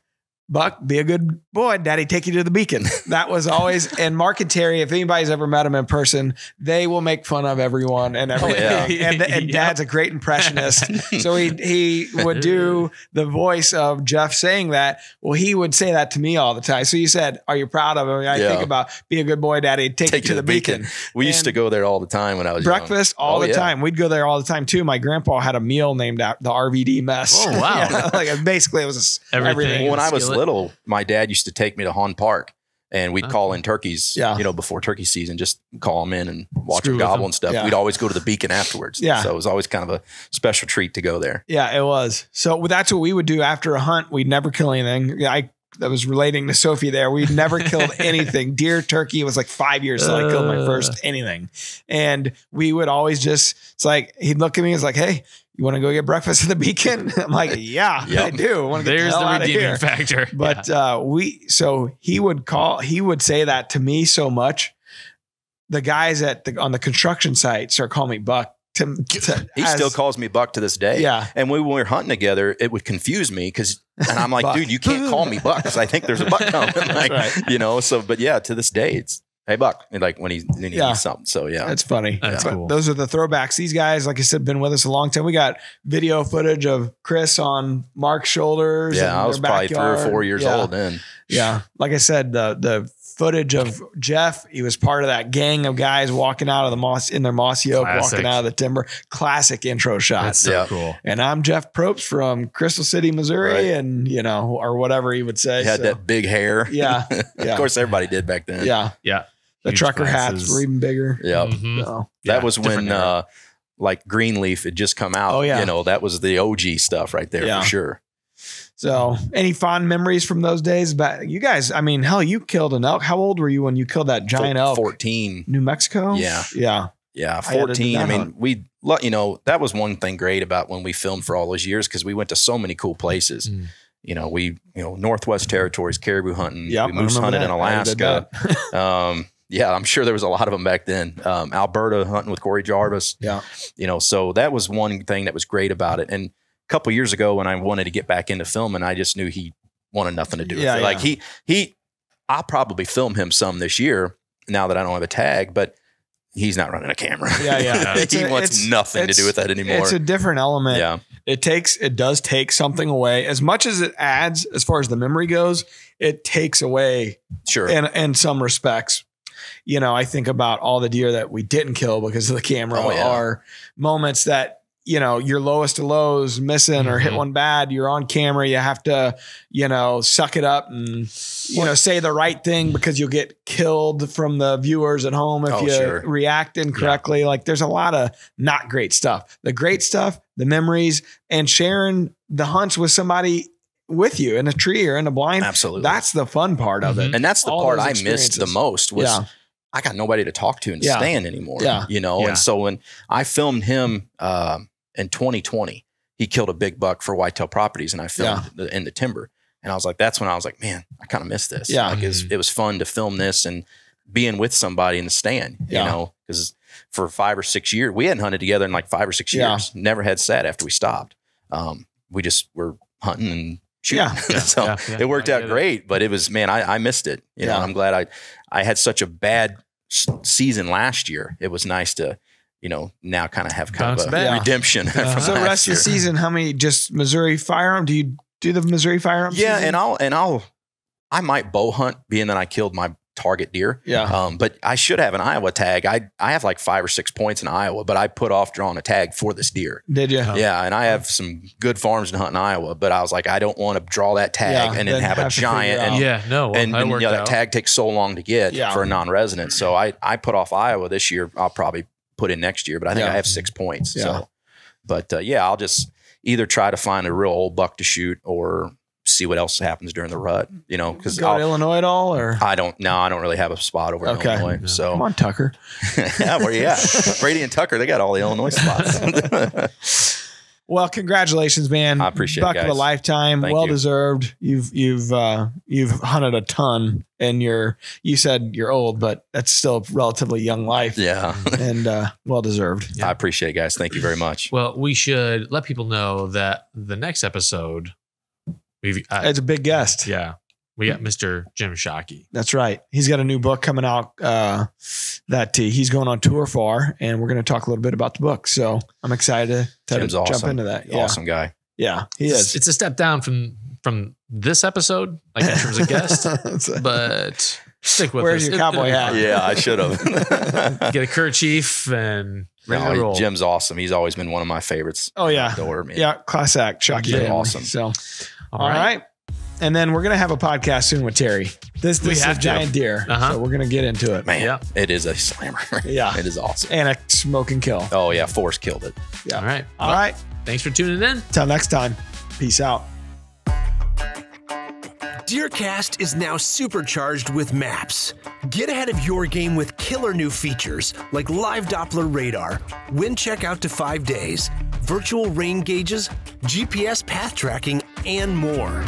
Speaker 3: Buck, be a good boy. Daddy, take you to the beacon. That was always, and Mark and Terry, if anybody's ever met him in person, they will make fun of everyone and oh, everything.
Speaker 5: yeah.
Speaker 3: And, and
Speaker 2: Yep.
Speaker 3: dad's a great impressionist. so he he would do the voice of Jeff saying that. Well, he would say that to me all the time. So you said, "Are you proud of him?" I
Speaker 5: Yeah.
Speaker 3: think about be a good boy, Daddy. Take, you to, the beacon.
Speaker 5: We used to go there all the time when I was young.
Speaker 3: Breakfast all
Speaker 5: Oh,
Speaker 3: the
Speaker 5: yeah.
Speaker 3: time. We'd go there all the time too. My grandpa had a meal named out the RVD mess.
Speaker 2: Oh, wow.
Speaker 3: Yeah, like basically it was a s-
Speaker 2: Everything.
Speaker 3: everything.
Speaker 5: When I was
Speaker 2: Skillet.
Speaker 5: little, my dad used to take me to Hawn Park, and we'd call in turkeys.
Speaker 3: Yeah.
Speaker 5: you know, before turkey season, just call them in and watch
Speaker 2: Screw
Speaker 5: them gobble
Speaker 2: them.
Speaker 5: and stuff.
Speaker 3: Yeah.
Speaker 5: We'd always go to the beacon afterwards.
Speaker 3: Yeah.
Speaker 5: so it was always kind of a special treat to go there.
Speaker 3: Yeah, it was. So that's what we would do after a hunt. We'd never kill anything. I that was relating to Sophie there. We'd never killed anything. Deer, turkey. It was like five years till I killed my first anything. And we would always just, it's like, he'd look at me, he's like, hey, you want to go get breakfast at the beacon? I'm like, yeah,
Speaker 5: Yep.
Speaker 3: I do. I want to get
Speaker 2: There's
Speaker 3: the,
Speaker 2: the,
Speaker 3: hell out of
Speaker 2: redeeming factor.
Speaker 3: But uh, we, so he would call, he would say that to me so much. The guys at the on the construction site start calling me Buck. To, to-
Speaker 5: He
Speaker 3: as-
Speaker 5: still calls me Buck to this day.
Speaker 3: Yeah.
Speaker 5: And when we were hunting together, it would confuse me because, and I'm like, dude, you can't call me Buck because I think there's a buck coming. like,
Speaker 3: Right.
Speaker 5: you know. So, but yeah, to this day, it's hey Buck, and like when he, when he
Speaker 3: Yeah.
Speaker 5: needs something. So yeah,
Speaker 3: That's funny.
Speaker 2: That's
Speaker 3: But
Speaker 2: cool.
Speaker 3: Those are the throwbacks. These guys, like I said, been with us a long time. We got video footage of Chris on Mark's shoulders.
Speaker 5: yeah. I was probably three or four years
Speaker 3: Yeah.
Speaker 5: old then.
Speaker 3: Yeah. Like I said, the the footage of Jeff, he was part of that gang of guys walking out of the moss in their mossy oak,
Speaker 2: Classic.
Speaker 3: walking out of the timber. Classic intro
Speaker 2: That's
Speaker 3: shots.
Speaker 2: so
Speaker 5: Yeah.
Speaker 2: cool.
Speaker 3: And I'm Jeff Propst from Crystal City, Missouri,
Speaker 5: Right.
Speaker 3: and you know, or whatever he would say.
Speaker 5: He had
Speaker 3: So,
Speaker 5: that big hair.
Speaker 3: Yeah.
Speaker 5: of course, everybody did back then.
Speaker 3: yeah.
Speaker 2: Yeah.
Speaker 3: The
Speaker 2: Huge
Speaker 3: trucker hats were even bigger.
Speaker 5: Yeah.
Speaker 2: Mhm.
Speaker 3: So,
Speaker 5: That was when uh like Greenleaf had just come out.
Speaker 3: Oh, yeah.
Speaker 5: You know, that was the OG stuff right there
Speaker 3: Yeah.
Speaker 5: for sure.
Speaker 3: So, any fond memories from those days? But you guys, I mean, hell, you killed an elk. How old were you when you killed that giant elk?
Speaker 5: 14.
Speaker 3: New Mexico.
Speaker 5: Yeah.
Speaker 3: yeah,
Speaker 5: Yeah,
Speaker 3: I had to do
Speaker 5: 14. I,
Speaker 3: that
Speaker 5: mean,
Speaker 3: hunt.
Speaker 5: we, you know, that was one thing great about when we filmed for all those years because we went to so many cool places.
Speaker 2: Mm.
Speaker 5: You know, we, you know, Northwest Territories, caribou hunting,
Speaker 3: yeah.
Speaker 5: we moose hunted in Alaska. Um, yeah, I'm sure there was a lot of them back then. Um, Alberta hunting with Corey Jarvis.
Speaker 3: Yeah.
Speaker 5: You know, so that was one thing that was great about it. And couple years ago, when I wanted to get back into film, and I just knew he wanted nothing to do with it.
Speaker 3: Yeah,
Speaker 5: it. Like he, he, I'll probably film him some this year now that I don't have a tag, but he's not running a camera.
Speaker 3: Yeah, yeah. It's
Speaker 5: he
Speaker 3: a-
Speaker 5: wants
Speaker 3: it's-
Speaker 5: nothing to do with that anymore.
Speaker 3: It's a different element.
Speaker 5: yeah,
Speaker 3: It takes, it does take something away. As much as it adds, as far as the memory goes, it takes away
Speaker 5: sure.
Speaker 3: in in some respects. you know, I think about all the deer that we didn't kill because of the camera
Speaker 5: Oh, yeah.
Speaker 3: are moments that, you know, your lowest of lows missing or hit
Speaker 2: Mhm.
Speaker 3: one bad, you're on camera, you have to, you know, suck it up and, you know, say the right thing because you'll get killed from the viewers at home if
Speaker 5: Oh,
Speaker 3: you
Speaker 5: sure.
Speaker 3: react incorrectly. Like there's a lot of not great stuff. The great stuff, the memories, and sharing the hunts with somebody with you in a tree or in a blind.
Speaker 5: Absolutely.
Speaker 3: That's the fun part of it.
Speaker 5: and that's the
Speaker 3: all
Speaker 5: part I missed the most was
Speaker 3: Yeah.
Speaker 5: I got nobody to talk to the
Speaker 3: Yeah.
Speaker 5: stand anymore.
Speaker 3: Yeah.
Speaker 5: You know,
Speaker 2: Yeah.
Speaker 5: and so when I filmed him um, in 2020, he killed a big buck for Whitetail Properties, and I filmed the, in the timber. And I was like, that's when I was like, man, I kind of missed this.
Speaker 3: Yeah.
Speaker 5: like it was, it was fun to film this and being with somebody in the stand.
Speaker 3: Yeah.
Speaker 5: You know, because for five or six years, we hadn't hunted together in like five or six
Speaker 3: Yeah.
Speaker 5: years. Never had sat after we stopped. Um, we just were hunting and shooting.
Speaker 3: Yeah.
Speaker 2: Yeah,
Speaker 5: so
Speaker 2: yeah, yeah.
Speaker 5: it worked out
Speaker 2: get it.
Speaker 5: great, but it was man, I, I missed it. You know,
Speaker 3: Yeah.
Speaker 5: and I'm glad I I had such a bad s- season last year. It was nice to you know now kind of have kind
Speaker 2: Bounce
Speaker 5: of a
Speaker 2: back.
Speaker 5: redemption.
Speaker 2: Uh-huh.
Speaker 5: from
Speaker 3: So
Speaker 5: last
Speaker 3: rest of the season, how many just Missouri firearm? Do you do the Missouri firearm?
Speaker 5: Yeah,
Speaker 3: season?
Speaker 5: and I'll and I'll I might bow hunt, being that I killed my target deer.
Speaker 3: yeah,
Speaker 5: Um, but I should have an Iowa tag. I I have like five or six points in Iowa, but I put off drawing a tag for this deer.
Speaker 3: did you?
Speaker 2: Oh.
Speaker 5: Yeah, and I have some good farms to hunt in Iowa, but I was like, I don't want to draw that tag
Speaker 3: Yeah,
Speaker 5: and then
Speaker 3: then
Speaker 5: have,
Speaker 3: have
Speaker 5: a giant and
Speaker 2: Yeah, no, well,
Speaker 5: and,
Speaker 2: that
Speaker 5: and, you know, that tag takes so long to get
Speaker 3: Yeah.
Speaker 5: for a non-resident. So I I put off Iowa this year. I'll probably put in next year, but I think
Speaker 3: Yeah.
Speaker 5: I have six points.
Speaker 3: Yeah.
Speaker 5: So, but uh, yeah, I'll just either try to find a real old buck to shoot or see what else happens during the rut. You know, because
Speaker 3: Go to Illinois at all, or
Speaker 5: I don't no, I don't really have a spot over in
Speaker 3: Okay.
Speaker 5: Illinois.
Speaker 2: Yeah.
Speaker 3: come
Speaker 5: So
Speaker 3: on, Tucker.
Speaker 5: yeah, where you at? Brady and Tucker, they got all the Illinois spots.
Speaker 3: Well, congratulations, man!
Speaker 5: I appreciate it,
Speaker 3: buck of a lifetime,
Speaker 5: Thank
Speaker 3: well
Speaker 5: you.
Speaker 3: deserved. You've you've uh, you've hunted a ton, and you're you said you're old, but that's still a relatively young life,
Speaker 5: yeah,
Speaker 3: and uh, well deserved.
Speaker 2: Yeah.
Speaker 5: I appreciate it, guys. Thank you very much.
Speaker 2: Well, we should let people know that the next episode, we've uh,
Speaker 3: It's a big guest.
Speaker 2: yeah, we got Mr. Jim Shockey.
Speaker 3: That's right. He's got a new book coming out uh, that he's going on tour for, and we're going to talk a little bit about the book. So I'm excited to,
Speaker 5: Jim's
Speaker 3: jump
Speaker 5: awesome.
Speaker 3: into that. Yeah,
Speaker 5: Awesome guy.
Speaker 3: yeah, he
Speaker 2: It's,
Speaker 3: is.
Speaker 2: it's a step down from from this episode, like in terms of guest, but stick with
Speaker 3: Where's
Speaker 2: us.
Speaker 3: your
Speaker 2: It-
Speaker 3: cowboy hat?
Speaker 5: Yeah, I should have.
Speaker 2: Get a kerchief and ready
Speaker 5: No,
Speaker 2: to roll.
Speaker 5: Jim's awesome. He's always been one of my favorites.
Speaker 3: oh yeah,
Speaker 5: Outdoor, man.
Speaker 3: yeah, class act, Chucky.
Speaker 5: Jim, awesome.
Speaker 3: So all right. And then we're gonna have a podcast soon with Terry. This,
Speaker 2: We
Speaker 3: this is
Speaker 2: have
Speaker 3: a
Speaker 2: to.
Speaker 3: giant deer,
Speaker 2: Uh-huh.
Speaker 3: so we're gonna get into it.
Speaker 5: Man,
Speaker 2: Yeah.
Speaker 5: it is a slammer.
Speaker 3: Yeah.
Speaker 5: It is awesome.
Speaker 3: And a smoke and kill.
Speaker 5: Oh, yeah. Force killed it.
Speaker 3: Yeah.
Speaker 2: All right.
Speaker 3: All right.
Speaker 2: Thanks for tuning in.
Speaker 3: Till next time. Peace out.
Speaker 1: Deercast is now supercharged with maps. Get ahead of your game with killer new features like live Doppler radar, wind check out to five days, virtual rain gauges, GPS path tracking, and more.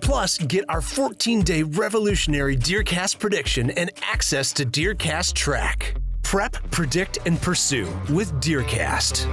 Speaker 1: Plus, get our 14 day revolutionary Deercast prediction and access to Deercast Track. Prep, predict, and pursue with Deercast.